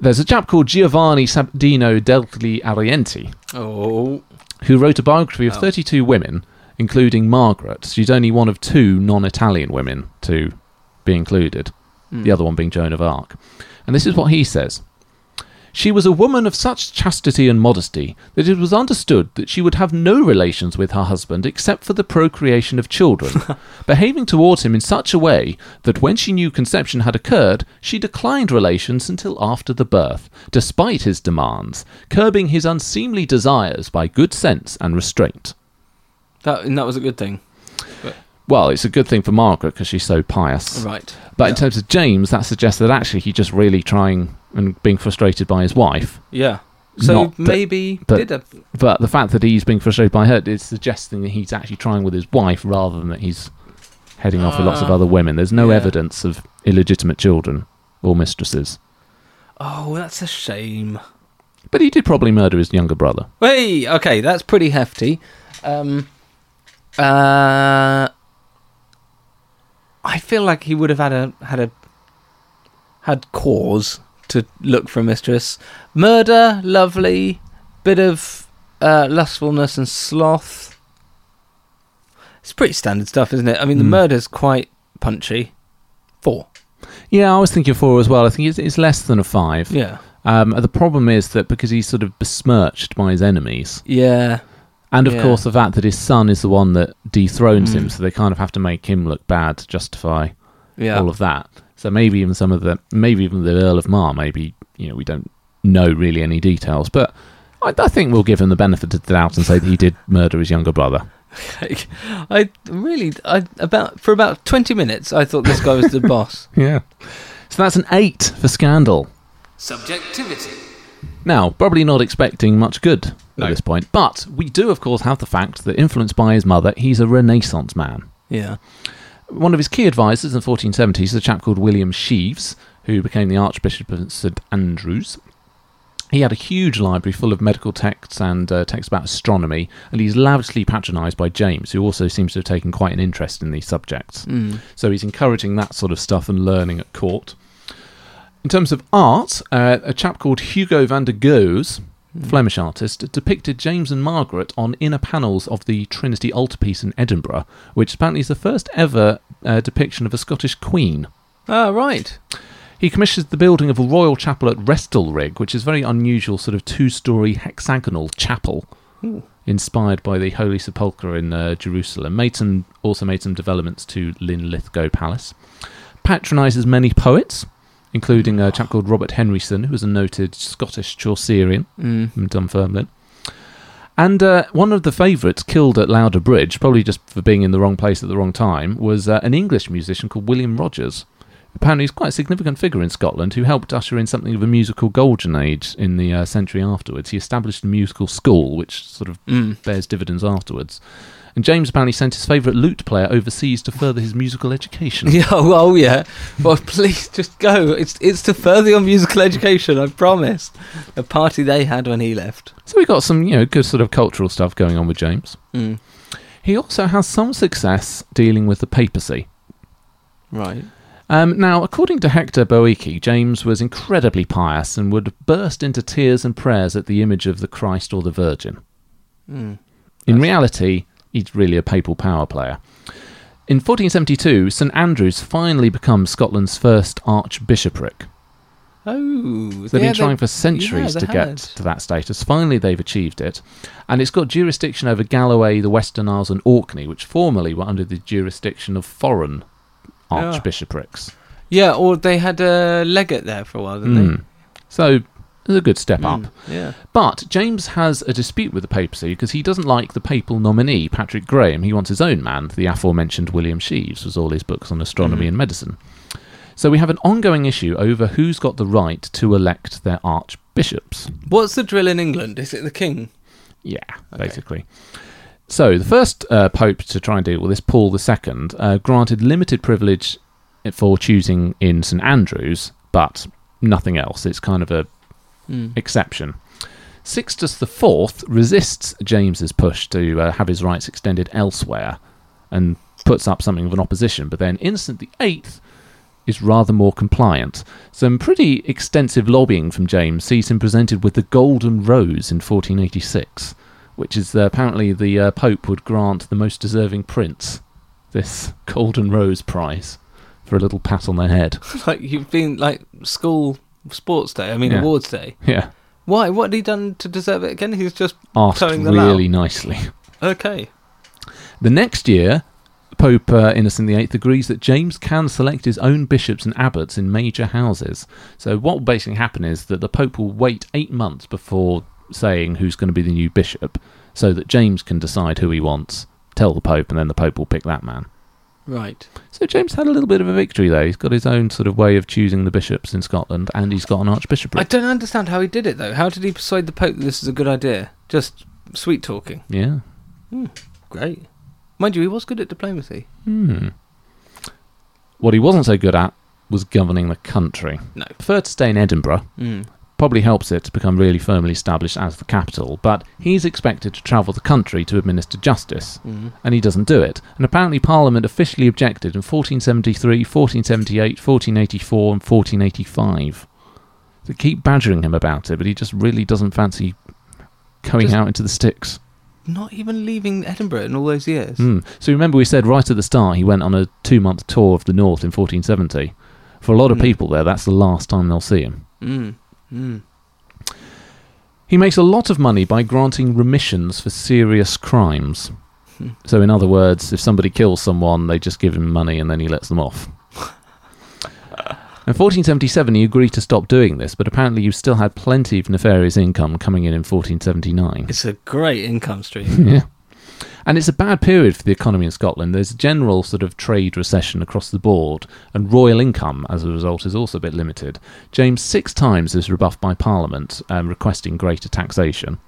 There's a chap called Giovanni Sabadino degli Arienti Oh. who wrote a biography of Oh. 32 women, including Margaret. She's only one of two non Italian women to be included, hmm. the other one being Joan of Arc. And this is what he says She was a woman of such chastity and modesty that it was understood that she would have no relations with her husband except for the procreation of children, behaving towards him in such a way that when she knew conception had occurred, she declined relations until after the birth, despite his demands, curbing his unseemly desires by good sense and restraint. That, and that was a good thing. Well, it's a good thing for Margaret because she's so pious. Right. But in terms of James, that suggests that actually he's just really trying and being frustrated by his wife. Yeah. So Not that- maybe but- did a But the fact that he's being frustrated by her is suggesting that he's actually trying with his wife rather than that he's heading off with lots of Ah, other women. There's no yeah. evidence of illegitimate children or mistresses. Oh, that's a shame. But he did probably murder his younger brother. Hey, okay, that's pretty hefty. Um, uh, I feel like he would have had a had a had cause to look for a mistress. Murder, lovely, bit of uh, lustfulness and sloth. It's pretty standard stuff, isn't it? I mean, the Mm. murder's quite punchy. Four. Yeah, I was thinking four as well. I think it's, it's less than a five. Yeah. Um, the problem is that because he's sort of besmirched by his enemies, Yeah. And of Yeah. course the fact that his son is the one that dethrones him, Mm. so they kind of have to make him look bad to justify Yeah. all of that. So maybe even some of the, maybe even the Earl of Mar, maybe you know we don't know really any details, but I, I think we'll give him the benefit of the doubt and say that he did murder his younger brother. I really, I about for about twenty minutes, I thought this guy was the boss. Yeah. So that's an eight for Scandal. Subjectivity. Now, probably not expecting much good No. at this point, but we do, of course, have the fact that influenced by his mother, he's a Renaissance man. Yeah. One of his key advisors in the 1470s is a chap called William Scheves, who became the Archbishop of St Andrews. He had a huge library full of medical texts and uh, texts about astronomy, and he's lavishly patronised by James, who also seems to have taken quite an interest in these subjects. Mm. So he's encouraging that sort of stuff and learning at court. In terms of art, uh, a chap called Hugo van der Goes, Flemish artist, depicted James and Margaret on inner panels of the Trinity altarpiece in Edinburgh, which apparently is the first ever uh, depiction of a Scottish queen. Ah, right. He commissioned the building of a royal chapel at Restalrig, which is a very unusual sort of two-story hexagonal chapel, Ooh. inspired by the Holy Sepulchre in uh, Jerusalem. Made some, also made some developments to Linlithgow Palace. Patronises many poets, including a chap called Robert Henryson, who was a noted Scottish Chaucerian Mm. from Dunfermline. And uh, one of the favourites killed at Lauder Bridge, probably just for being in the wrong place at the wrong time, was uh, an English musician called William Rogers, apparently he's quite a significant figure in Scotland who helped usher in something of a musical golden age in the uh, century afterwards. He established a musical school, which sort of Mm. bears dividends afterwards. And James apparently sent his favourite lute player overseas to further his musical education. Yeah, oh, oh yeah. Well, please just go. It's it's to further your musical education. I promise. A party they had when he left. So we got some, you know, good sort of cultural stuff going on with James. Mm. He also has some success dealing with the papacy. Right. Um, now, according to Hector Boeki, James was incredibly pious and would burst into tears and prayers at the image of the Christ or the Virgin. Mm. In reality, he's really a papal power player. In 1472, St Andrews finally becomes Scotland's first archbishopric. Oh, They've yeah, been trying for centuries yeah, to they get to that status. Finally, they've achieved it. And it's got jurisdiction over Galloway, the Western Isles, and Orkney, which formerly were under the jurisdiction of foreign archbishoprics. Yeah, or they had a legate there for a while, didn't Mm. So, it's a good step they? up. Mm, Yeah. But James has a dispute with the papacy because he doesn't like the papal nominee, Patrick Graham. He wants his own man, the aforementioned William Scheves, was all his books on astronomy Mhm. and medicine. So we have an ongoing issue over who's got the right to elect their archbishops. What's the drill in England? Is it the king? Yeah, Okay. basically. So the first uh, pope to try and deal with this, Paul II, uh, granted limited privilege for choosing in St Andrews, but nothing else. It's kind of a Mm. exception. Sixtus IV resists James's push to uh, have his rights extended elsewhere and puts up something of an opposition, but then Innocent VIII is rather more compliant. Some pretty extensive lobbying from James sees him presented with the Golden Rose in 1486, which is uh, apparently the uh, Pope would grant the most deserving prince this Golden Rose prize for a little pat on the head. like you've been like school sports day. I mean Yeah. awards day. Yeah, Why? What had he done to deserve it again? He's just asked Towing them really nicely. okay. The next year, Pope uh, Innocent VIII agrees that James can select his own bishops and abbots in major houses. So, what will basically happen is that the Pope will wait eight months before saying who's going to be the new bishop, so that James can decide who he wants, tell the Pope, and then the Pope will pick that man. Right. So, James had a little bit of a victory there. He's got his own sort of way of choosing the bishops in Scotland, and he's got an archbishopric. I don't understand how he did it though. How did he persuade the Pope that this is a good idea? Just sweet talking. yeah. Great. Mind you, he was good at diplomacy. Hmm. What he wasn't so good at was governing the country. No. Preferred to stay in Edinburgh, Mm. Probably helps it to become really firmly established as the capital, but he's expected to travel the country to administer justice, Mm. and he doesn't do it. And apparently, Parliament officially objected in 1473, 1478, 1484, and 1485. They keep badgering him about it, but he just really doesn't fancy going out into the sticks. Not even leaving Edinburgh in all those years. Mm. So remember, we said right at the start he went on a two-month tour of the north in 1470. For a lot of Mm. people there, that's the last time they'll see him. Mm. He makes a lot of money by granting remissions for serious crimes. Hmm. So, in other words, if somebody kills someone, they just give him money and then he lets them off. in 1477, he agreed to stop doing this, but apparently you still had plenty of nefarious income coming in in 1479. It's a great income stream. yeah. And it's a bad period for the economy in Scotland. There's a general sort of trade recession across the board, and royal income, as a result, is also a bit limited. James six times is rebuffed by Parliament, um, requesting greater taxation.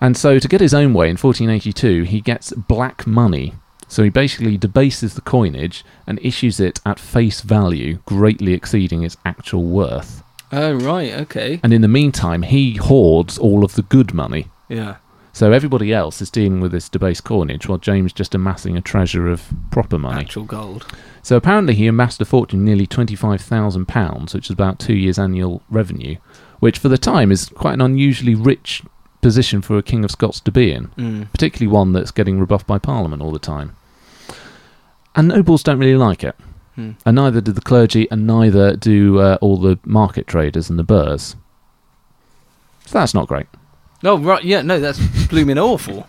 And so, to get his own way, in 1482, he gets black money. So he basically debases the coinage and issues it at face value, greatly exceeding its actual worth. oh right. Okay. And in the meantime, he hoards all of the good money. Yeah. So everybody else is dealing with this debased coinage, while James just amassing a treasure of proper money. Actual gold. So apparently he amassed a fortune nearly twenty-five thousand pounds, which is about two years' annual revenue, which for the time is quite an unusually rich position for a king of Scots to be in, Mm. particularly one that's getting rebuffed by Parliament all the time. And nobles don't really like it, Hmm. and neither do the clergy, and neither do uh, all the market traders and the burrs. So that's not great. Oh right. Yeah. No, that's blooming awful.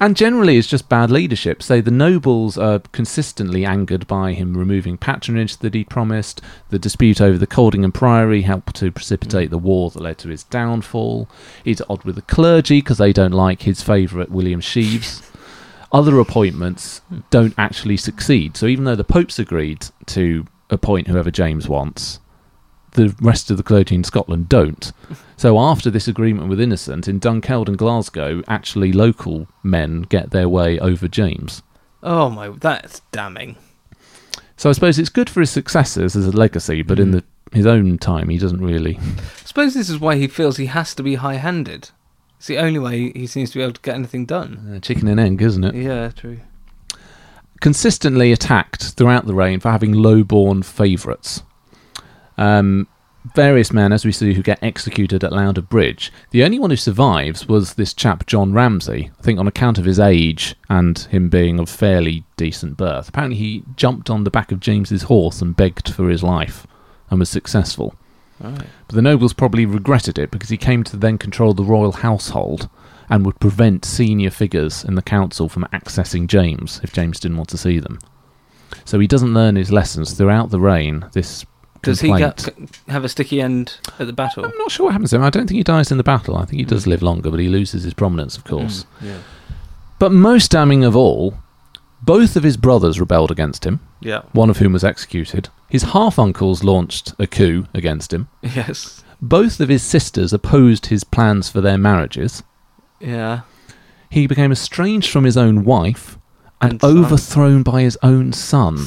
And generally, it's just bad leadership. Say the nobles are consistently angered by him removing patronage that he promised. The dispute over the Coldingham Priory helped to precipitate the war that led to his downfall. He's at odds with the clergy because they don't like his favourite William Scheves. Other appointments don't actually succeed. So even though the popes agreed to appoint whoever James wants. The rest of the clergy in Scotland don't. So after this agreement with Innocent in Dunkeld and Glasgow, actually local men get their way over James. Oh my, that's damning. So I suppose it's good for his successors as a legacy, but in the his own time, he doesn't really. I suppose this is why he feels he has to be high-handed. It's the only way he seems to be able to get anything done. Uh, chicken and egg, isn't it? Yeah, true. consistently attacked throughout the reign for having low-born favourites. Um, various men, as we see, who get executed at Lauder Bridge. The only one who survives was this chap John Ramsay. I think on account of his age and him being of fairly decent birth. Apparently, he jumped on the back of James's horse and begged for his life, and was successful. Right. But the nobles probably regretted it because he came to then control the royal household and would prevent senior figures in the council from accessing James if James didn't want to see them. So he doesn't learn his lessons throughout the reign. This Does he get, have a sticky end at the battle? I'm not sure what happens to him. I don't think he dies in the battle. I think he does live longer, but he loses his prominence, of course. Mm, yeah. But most damning of all, both of his brothers rebelled against him, Yeah. one of whom was executed. His half uncles launched a coup against him. Yes. Both of his sisters opposed his plans for their marriages. Yeah. He became estranged from his own wife and, And overthrown by his own son.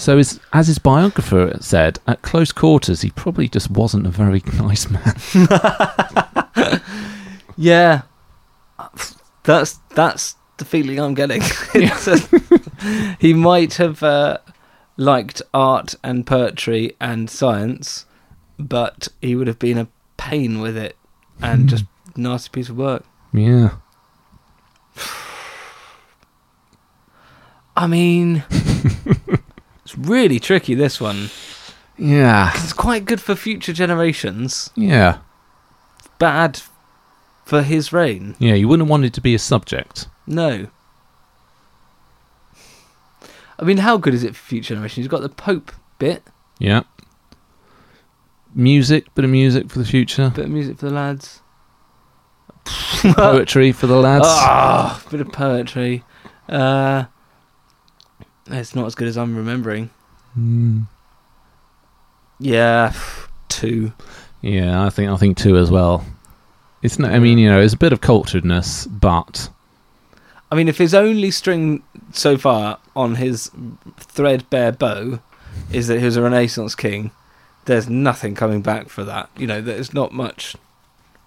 So, his, as his biographer said, at close quarters, he probably just wasn't a very nice man. Yeah. That's that's the feeling I'm getting. Uh, he might have uh, liked art and poetry and science, but he would have been a pain with it and just nasty piece of work. Yeah. I mean, it's really tricky. This one Yeah. it's quite good for future generations. Yeah. Bad for his reign. Yeah, you wouldn't want it to be a subject. No. I mean, how good is it for future generations? You've got the Pope bit, Yeah. Music, bit of music for the future. bit of music for the lads. Poetry for the lads. Ah, bit of poetry. Uh, it's not as good as I'm remembering. Mm. Yeah, two. Yeah, I think I think two as well. It's not. I mean, you know, it's a bit of culturedness, but I mean, if his only string so far on his threadbare bow is that he was a Renaissance king, there's nothing coming back for that. You know, there's not much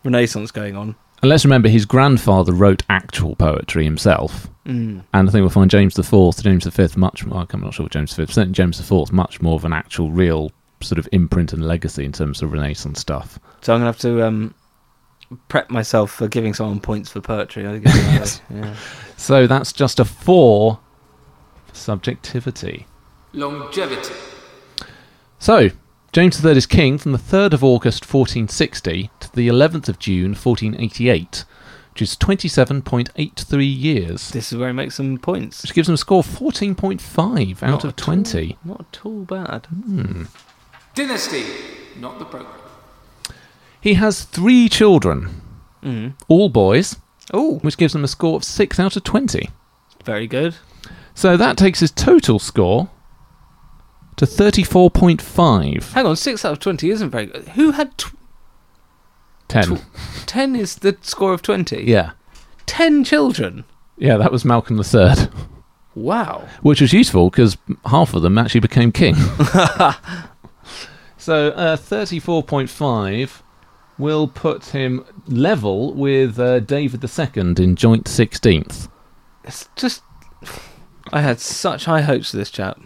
Renaissance going on. And let's remember his grandfather wrote actual poetry himself, Mm. and I think we'll find James the Fourth, James the Fifth, much. Well, I'm not sure James the Fifth, certainly James the Fourth, much more of an actual, real sort of imprint and legacy in terms of Renaissance stuff. So I'm gonna have to um, prep myself for giving someone points for poetry. I guess. Yes. yeah. So that's just a four for subjectivity. Longevity. So, James III is king from the 3rd of August 1460 to the 11th of June 1488, which is 27.83 years, This is where he makes some points. which gives him a score of 14.5 out Not of 20. all- not at all bad. Hmm. Dynasty. Not the program. He has three children, Mm. all boys, Oh, which gives him a score of 6 out of 20. very good. So that takes his total score to 34.5. Hang on, six out of twenty isn't very good. Who had tw- 10. tw- ten? Is the score of twenty? Yeah. Ten children. Yeah, that was Malcolm III, Wow. which was useful because half of them actually became king. so uh, 34.5 will put him level with uh, David II in joint 16th. It's just. I had such high hopes for this chap.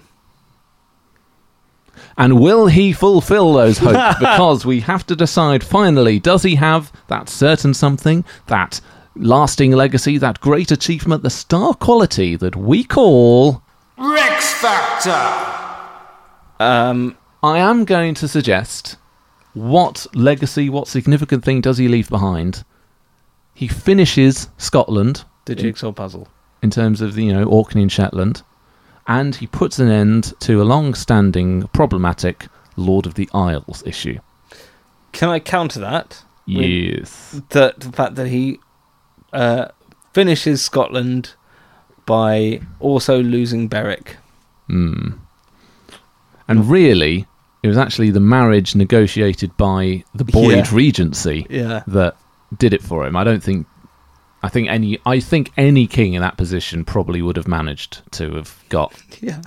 And will he fulfill those hopes? because we have to decide finally does he have that certain something, that lasting legacy, that great achievement, the star quality that we call. Rex Factor. Um, I am going to suggest what legacy, what significant thing does he leave behind? He finishes Scotland the jigsaw puzzle. in terms of the, you know Orkney and Shetland, and he puts an end to a long-standing problematic Lord of the Isles issue. Can I counter that? Yes. That the fact that he uh, finishes Scotland by also losing Berwick. Hmm. And really, it was actually the marriage negotiated by the Boyd Yeah. Regency Yeah. that did it for him. I don't think. I think any. I think any king in that position probably would have managed to have got. Yeah.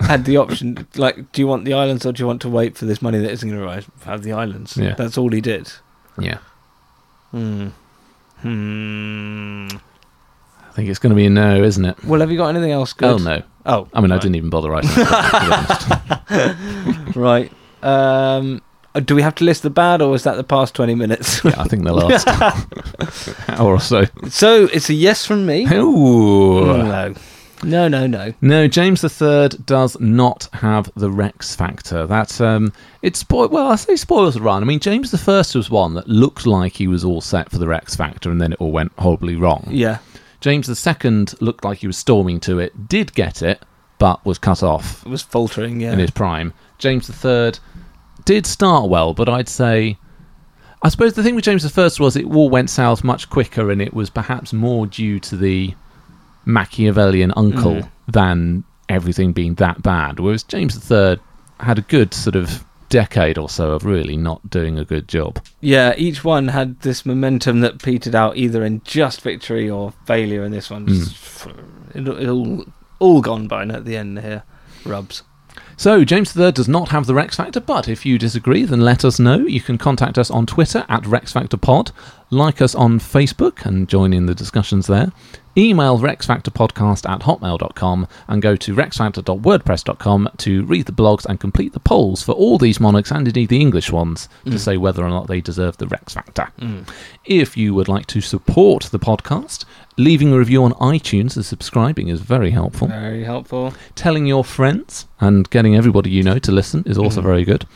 Had the option, like, do you want the islands or do you want to wait for this money that isn't going to arrive Have the islands. Yeah. That's all he did. Yeah, Hmm. Hmm. I think it's going to be a no, isn't it? Well, have you got anything else good? Oh no. Oh, I mean, I didn't even bother writing. it, to be. Right. Um, do we have to list the bad, or is that the past twenty minutes? Yeah, I think the last hour or so. so it's a yes from me. Ooh. No, no, no, no. No, James III does not have the Rex factor. That's um, it's spoil. Well, I say spoils the run. I mean, James I was one that looked like he was all set for the Rex factor, and then it all went horribly wrong. Yeah. James II looked like he was storming to it, did get it, but was cut off It was faltering. Yeah. in his prime. James III did start well, but I'd say. I suppose the thing with James I was it all went south much quicker, and it was perhaps more due to the Machiavellian uncle Mm. than everything being that bad. Whereas James III had a good sort of decade or so of really not doing a good job. Yeah, each one had this momentum that petered out either in just victory or failure, and this one's it, it all all gone by now at the end here. Rubs. So, James III does not have the Rex Factor, but if you disagree, then let us know. You can contact us on Twitter at RexFactorPod, like us on Facebook and join in the discussions there. Email rexfactorpodcast at hotmail.com and go to rexfactor.wordpress.com to read the blogs and complete the polls for all these monarchs and indeed the English ones to say whether or not they deserve the Rex Factor. If you would like to support the podcast, leaving a review on iTunes and subscribing is very helpful Very helpful. telling your friends and getting everybody you know to listen is also very good.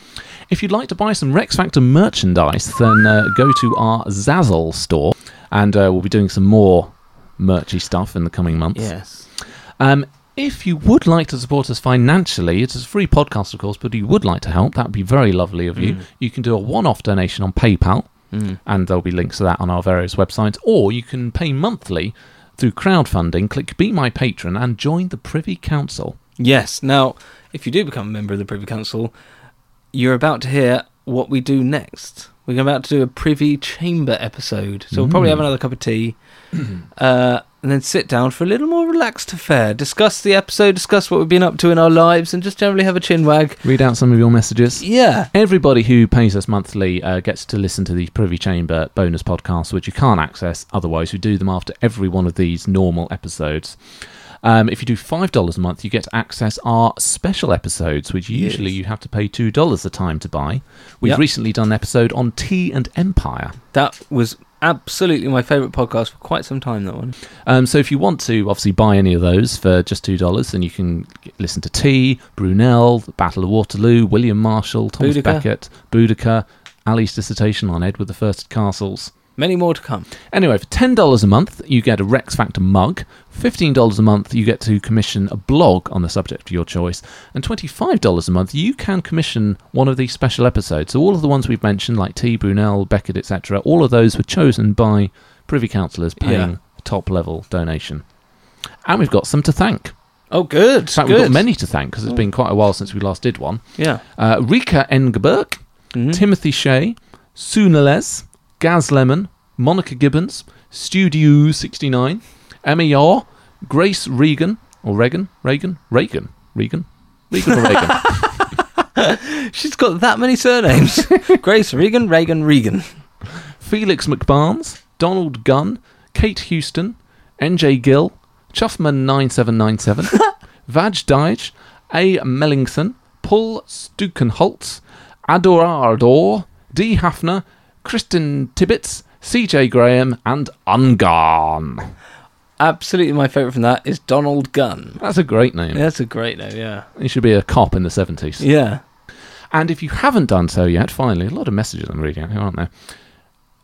If you'd like to buy some Rex Factor merchandise, then uh, go to our Zazzle store, and uh, we'll be doing some more merchy stuff in the coming months. Yes. Um, if you would like to support us financially, it's a free podcast, of course, but if you would like to help, that would be very lovely of you. Mm. You can do a one off donation on PayPal, mm. and there'll be links to that on our various websites, or you can pay monthly through crowdfunding. Click Be My Patron and join the Privy Council. Yes. Now, if you do become a member of the Privy Council, you're about to hear what we do next. We're about to do a Privy Chamber episode, so we'll probably mm. have another cup of tea, uh, and then sit down for a little more relaxed affair. Discuss the episode, discuss what we've been up to in our lives, and just generally have a chin wag. Read out some of your messages. Yeah. Everybody who pays us monthly uh, gets to listen to these Privy Chamber bonus podcasts, which you can't access otherwise. We do them after every one of these normal episodes. Um, if you do five dollars a month, you get to access our special episodes, which usually Yes. you have to pay two dollars a time to buy. We've Yep. recently done an episode on tea and empire. That was absolutely my favourite podcast for quite some time, that one. Um, so if you want to obviously buy any of those for just two dollars, then you can listen to Tea, Brunel, the Battle of Waterloo, William Marshall, Thomas Boudicca. Becket, Boudica, Ali's dissertation on Edward the First Castles. Many more to come. Anyway, for ten dollars a month, you get a Rex Factor mug. Fifteen dollars a month, you get to commission a blog on the subject of your choice, and twenty-five dollars a month, you can commission one of these special episodes. So all of the ones we've mentioned, like T. Brunel, Becket, etc., all of those were chosen by privy councillors paying Yeah. top-level donation, and we've got some to thank. Oh, good. In fact, good. we've got many to thank because it's been quite a while since we last did one. Yeah. Uh, Rika Engelberg, Mhm. Timothy Shea, Sunales, Gaz Lemon, Monica Gibbons, Studio 69, Emma Yaw, Grace Regan, or Reagan, Reagan, Reagan, Regan, Regan or Reagan, She's got that many surnames. Grace Regan, Reagan, Regan. Felix McBarnes, Donald Gunn, Kate Houston, NJ Gill, Chuffman9797, Vaj A. Mellington, Paul Stukenholtz, Ador Ardor, D. Hafner, Kristen Tibbets, CJ Graham, and Ungarn. Absolutely my favourite from that is Donald Gunn. That's a great name. Yeah, that's a great name, yeah. He should be a cop in the 70s. Yeah. And if you haven't done so yet, finally, a lot of messages I'm reading out here, aren't there?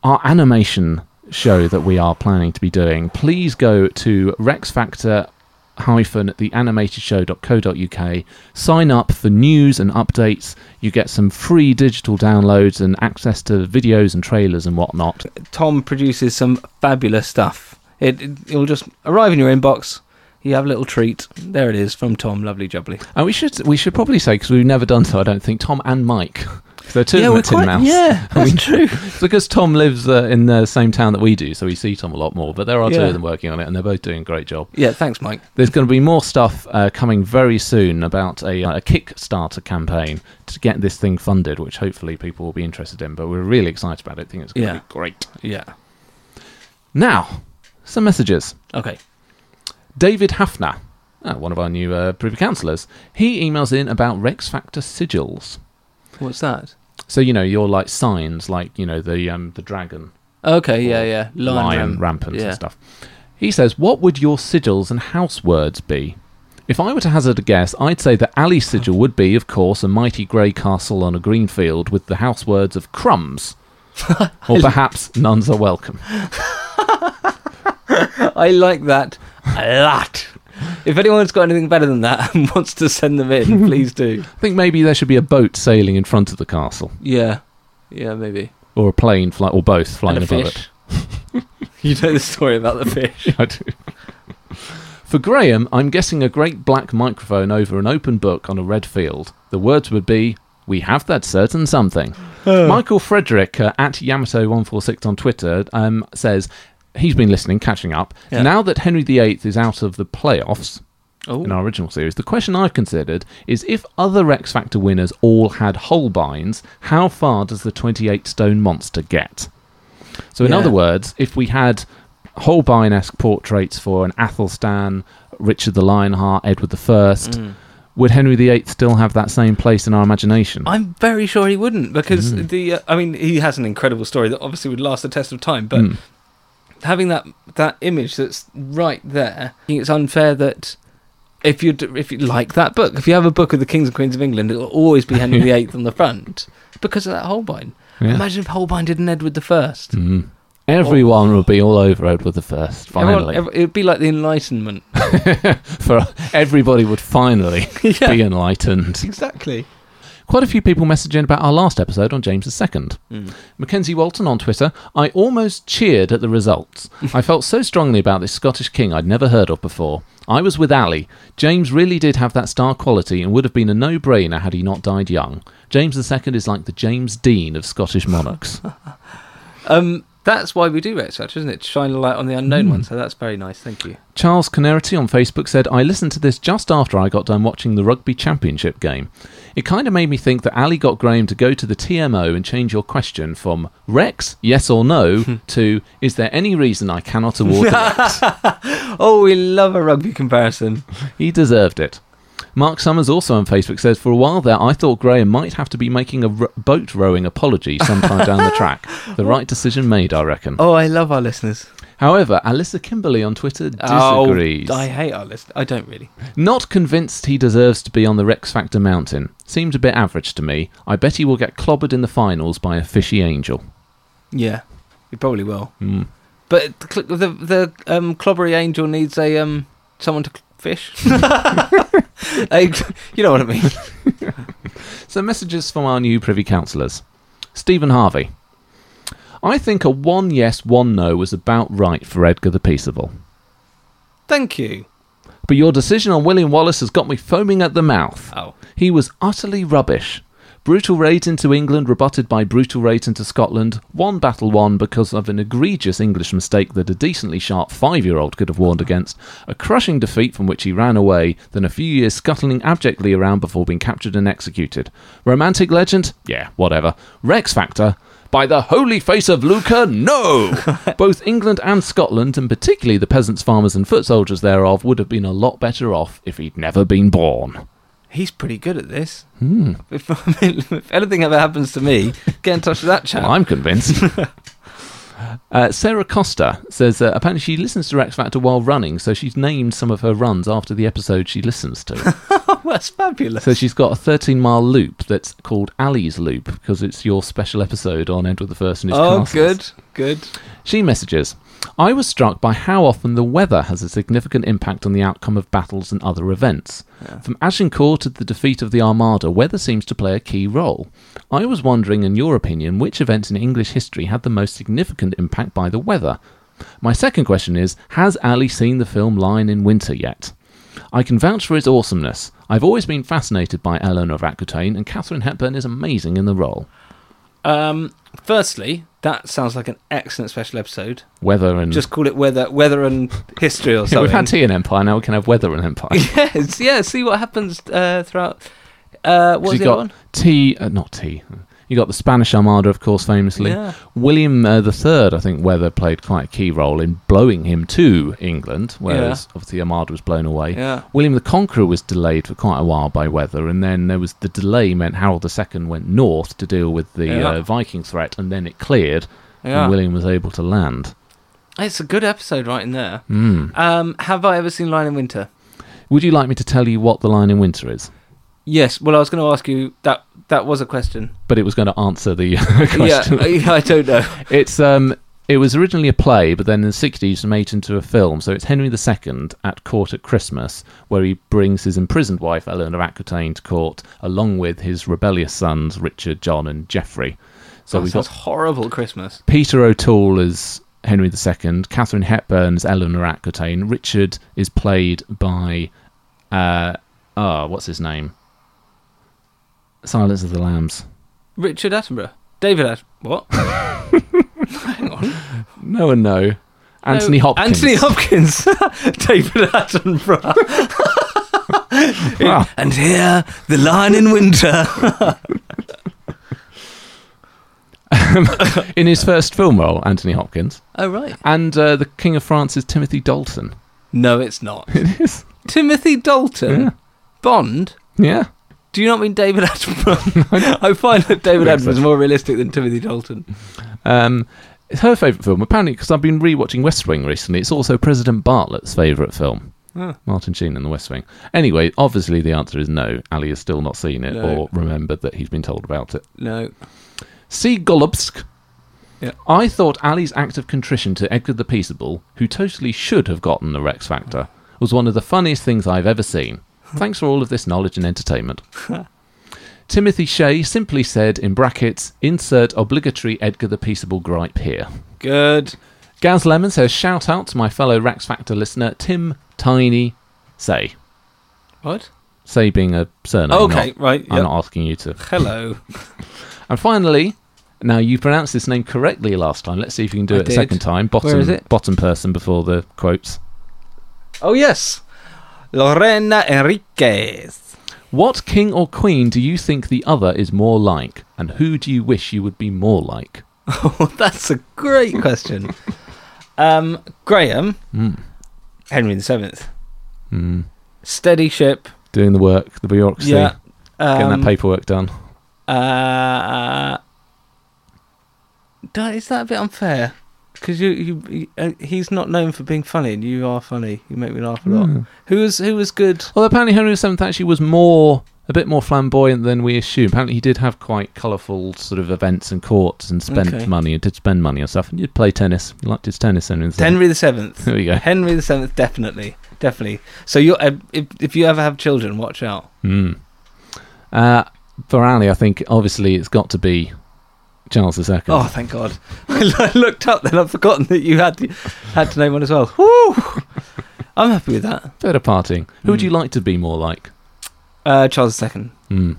Our animation show that we are planning to be doing, please go to Rex Factor hyphen at theanimatedShow.co.uk sign up for news and updates you get some free digital downloads and access to videos and trailers and whatnot Tom produces some fabulous stuff. It, it will just arrive in your inbox. You have a little treat. There it is from Tom. Lovely jubbly. And we should we should probably say because we've never done so. I don't think Tom and Mike. They're two Yeah, of them Tin quite- Mouse. yeah, we- that's true. It's because Tom lives uh, in the same town that we do, so we see Tom a lot more. But there are two of them working on it, and they're both doing a great job. Yeah, thanks, Mike. There's going to be more stuff uh, coming very soon about a, a Kickstarter campaign to get this thing funded, which hopefully people will be interested in. But we're really excited about it. I think it's going to be great. Yeah. Now, some messages. Okay. David Hafner, uh, one of our new uh, Privy Councillors, he emails in about Rex Factor sigils. What's that? So you know, your like signs, like you know the um, the dragon, Okay. Yeah. Yeah. lion, ram- rampant yeah. and stuff. He says, "What would your sigils and house words be?" If I were to hazard a guess, I'd say that Ali's sigil would be, of course, a mighty grey castle on a green field with the house words of crumbs, or perhaps nuns are welcome. I like that a lot. If anyone's got anything better than that and wants to send them in, please do. I think maybe there should be a boat sailing in front of the castle, Yeah. Yeah, maybe. or a plane fly, or both flying and a above fish. it. you know the story about the fish. I do. For Graham, I'm guessing a great black microphone over an open book on a red field. The words would be, We have that certain something. Michael Frederick uh, at Yamato146 on Twitter um, says he's been listening, catching up. Yeah. Now that Henry VIII is out of the playoffs Oh. in our original series, the question I've considered is if other X Factor winners all had Holbeins, how far does the 28 stone monster get? So, in Yeah. other words, if we had Holbein esque portraits for an Athelstan, Richard the Lionheart, Edward the First, Mm. would Henry VIII still have that same place in our imagination? I'm very sure he wouldn't because Mm. the. Uh, I mean, he has an incredible story that obviously would last the test of time. But Mm. Having that that image that's right there, I think it's unfair that if you if you like that book, if you have a book of the kings and queens of England, it'll always be Henry VIII on the front because of that Holbein. Yeah. Imagine if Holbein did an Edward the First. Mm. Everyone would be all over Edward the First. Finally, Everyone- ev- it'd be like the Enlightenment. for everybody would finally Yeah. be enlightened. exactly. Quite a few people messaging about our last episode on James II. Mm. Mackenzie Walton on Twitter, I almost cheered at the results. I felt so strongly about this Scottish king I'd never heard of before. I was with Ali. James really did have that star quality and would have been a no brainer had he not died young. James II is like the James Dean of Scottish monarchs. Um, that's why we do Rex Factor, isn't it? To shine a light on the unknown hmm. one. So that's very nice. Thank you. Charles Canerity on Facebook said, I listened to this just after I got done watching the Rugby Championship game. It kind of made me think that Ali got Graham to go to the TMO and change your question from Rex, yes or no, to is there any reason I cannot award Rex? Oh, we love a rugby comparison. He deserved it. Mark Summers also on Facebook says, For a while there, I thought Graham might have to be making a r- boat rowing apology sometime down the track. The right decision made, I reckon. Oh, I love our listeners. However, Alyssa Kimberley on Twitter disagrees. Oh, I hate our list. I don't really. Not convinced he deserves to be on the Rex Factor Mountain. Seems a bit average to me. I bet he will get clobbered in the finals by a fishy angel. Yeah, you probably will. Mm. But the the, the um, clobbery angel needs a um someone to fish. You know what I mean? So, messages from our new Privy Councillors. Stephen Harvey. I think a one yes, one no was about right for Edgar the Peaceable. Thank you. But your decision on William Wallace has got me foaming at the mouth. Oh, He was utterly rubbish. Brutal raids into England rebutted by brutal raids into Scotland. One battle won because of an egregious English mistake that a decently sharp five year old could have warned against. A crushing defeat from which he ran away, then a few years scuttling abjectly around before being captured and executed. Romantic legend? Yeah, whatever. Rex Factor? By the holy face of Lucca, no! Both England and Scotland, and particularly the peasants, farmers, and foot soldiers thereof, would have been a lot better off if he'd never been born. He's pretty good at this. Hmm. If, I mean, if anything ever happens to me, get in touch with that chap. Well, I'm convinced. uh, Sarah Costa says uh, apparently she listens to Rex Factor while running, so she's named some of her runs after the episode she listens to. that's fabulous. so she's got a 13 mile loop that's called Ali's Loop because it's your special episode on Edward the First and his oh, castles. good, good. She messages I was struck by how often the weather has a significant impact on the outcome of battles and other events. From Agincourt to the defeat of the Armada, weather seems to play a key role. I was wondering, in your opinion, which events in English history had the most significant impact by the weather? My second question is Has Ali seen the film Lion in Winter yet? I can vouch for its awesomeness. I've always been fascinated by Eleanor of Aquitaine, and Katharine Hepburn is amazing in the role. Um, firstly, that sounds like an excellent special episode. Weather and Just call it weather, weather and history or something. we've had tea and Empire. Now we can have weather and Empire. yes, yeah. See what happens uh, throughout. Uh, what was the got other one? tea, uh, not tea. You got the Spanish Armada, of course, famously. Yeah. William uh, III, I think Weather played quite a key role in blowing him to England, whereas obviously Armada was blown away. Yeah. William the Conqueror was delayed for quite a while by weather, and then there was the delay meant Harold II went north to deal with the Yeah. uh, Viking threat, and then it cleared, Yeah. and William was able to land. It's a good episode right in there. Mm. Um, have I ever seen Lion in Winter? Would you like me to tell you what the Lion in Winter is? Yes. Well, I was going to ask you that. That was a question. But it was going to answer the question. Yeah, I don't know. It's um, it was originally a play, but then in the sixties made into a film. So it's Henry II at court at Christmas, where he brings his imprisoned wife Eleanor Aquitaine to court, along with his rebellious sons Richard, John, and Geoffrey. So So we've got horrible Christmas. Peter O'Toole is Henry II, Katharine Hepburn as Eleanor Aquitaine. Richard is played by, uh, oh, what's his name? Silence of the Lambs. Richard Attenborough. David Att. What? Hang on. No one know. Anthony No, Hopkins. Anthony Hopkins. David Attenborough. Wow. And here, the Lion in Winter. in his first film role, Anthony Hopkins, oh right. and uh, the King of France is Timothy Dalton. No, it's not. It is. Timothy Dalton. Yeah. Bond. Yeah. Do you not mean David Attenborough? I find that David Attenborough is more realistic than Timothy Dalton. Um, it's her favourite film, apparently, because I've been rewatching West Wing recently. It's also President Bartlet's favourite film. Oh. Martin Sheen in the West Wing. Anyway, obviously the answer is no. Ali has still not seen it No. or remembered that he's been told about it. No. See Golubsk. Yeah. I thought Ali's act of contrition to Edgar the Peaceable, who totally should have gotten the Rex Factor, was one of the funniest things I've ever seen. Thanks for all of this knowledge and entertainment. Timothy Shea simply said in brackets, insert obligatory Edgar the Peaceable gripe here. Good. Gaz Lemon says, shout out to my fellow Rex Factor listener, Tim Tiny Say. What? Say being a surname. Okay, not- right, I'm not asking you to. Hello. And finally, now you pronounced this name correctly last time. Let's see if you can do I it a second time. Bottom, Where is it? Bottom person before the quotes. Oh yes. Lorena Enriquez. What king or queen do you think the other is more like, and who do you wish you would be more like? Oh, that's a great question. um, Graham, Mm. Henry the Seventh, Mm. steady ship. Doing the work, the bureaucracy, Yeah. getting Um, that paperwork done. Uh, da- is that a bit unfair? Because you, you, you uh, he's not known for being funny, and you are funny. You make me laugh a lot. Hmm. Who was who was good? Well, apparently Henry VII actually was more, a bit more flamboyant than we assume. Apparently he did have quite colourful sort of events and courts and spent Okay. money and did spend money on stuff. And you'd play tennis. You liked his tennis, Henry VII. Henry the Seventh. There we go. Henry the Seventh, definitely, definitely. So you, uh, if if you ever have children, watch out. Mm. Uh, for Ali, I think obviously it's got to be Charles II. Oh, thank God! I looked up, then I've forgotten that you had to, had to name one as well. Woo! I'm happy with that. Bit of partying. Who would Mm. you like to be more like? Uh, Charles II. Mm.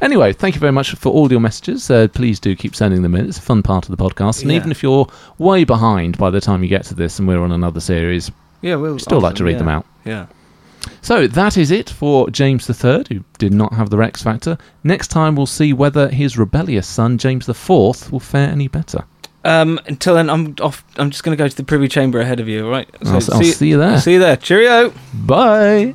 Anyway, thank you very much for all your messages. Uh, please do keep sending them in. It's a fun part of the podcast. And Yeah. even if you're way behind by the time you get to this and we're on another series, Yeah, we'll we still like to read yeah. them out. Yeah. So that is it for James III, who did not have the Rex Factor. Next time we'll see whether his rebellious son, James IV, will fare any better. Um, until then, I'm off. I'm just going to go to the Privy Chamber ahead of you. all Right. I'll, I'll see you there. See you there. Cheerio. Bye.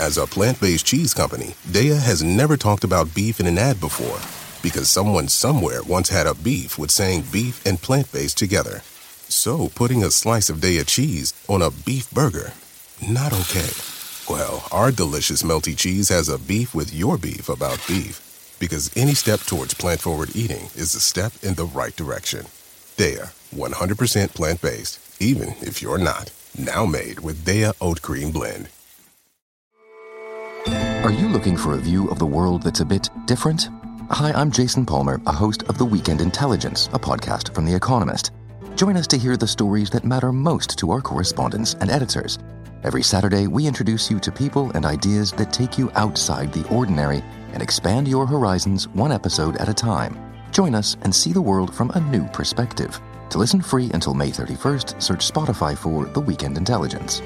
As a plant based cheese company, Daiya has never talked about beef in an ad before because someone somewhere once had a beef with saying beef and plant based together. So putting a slice of Daiya cheese on a beef burger, not okay. Well, our delicious melty cheese has a beef with your beef about beef because any step towards plant forward eating is a step in the right direction. Daiya, 100% plant based, even if you're not. Now made with Daiya Oat Cream Blend. Are you looking for a view of the world that's a bit different? Hi, I'm Jason Palmer, a host of The Weekend Intelligence, a podcast from The Economist. Join us to hear the stories that matter most to our correspondents and editors. Every Saturday, we introduce you to people and ideas that take you outside the ordinary and expand your horizons one episode at a time. Join us and see the world from a new perspective. To listen free until May 31st, search Spotify for The Weekend Intelligence.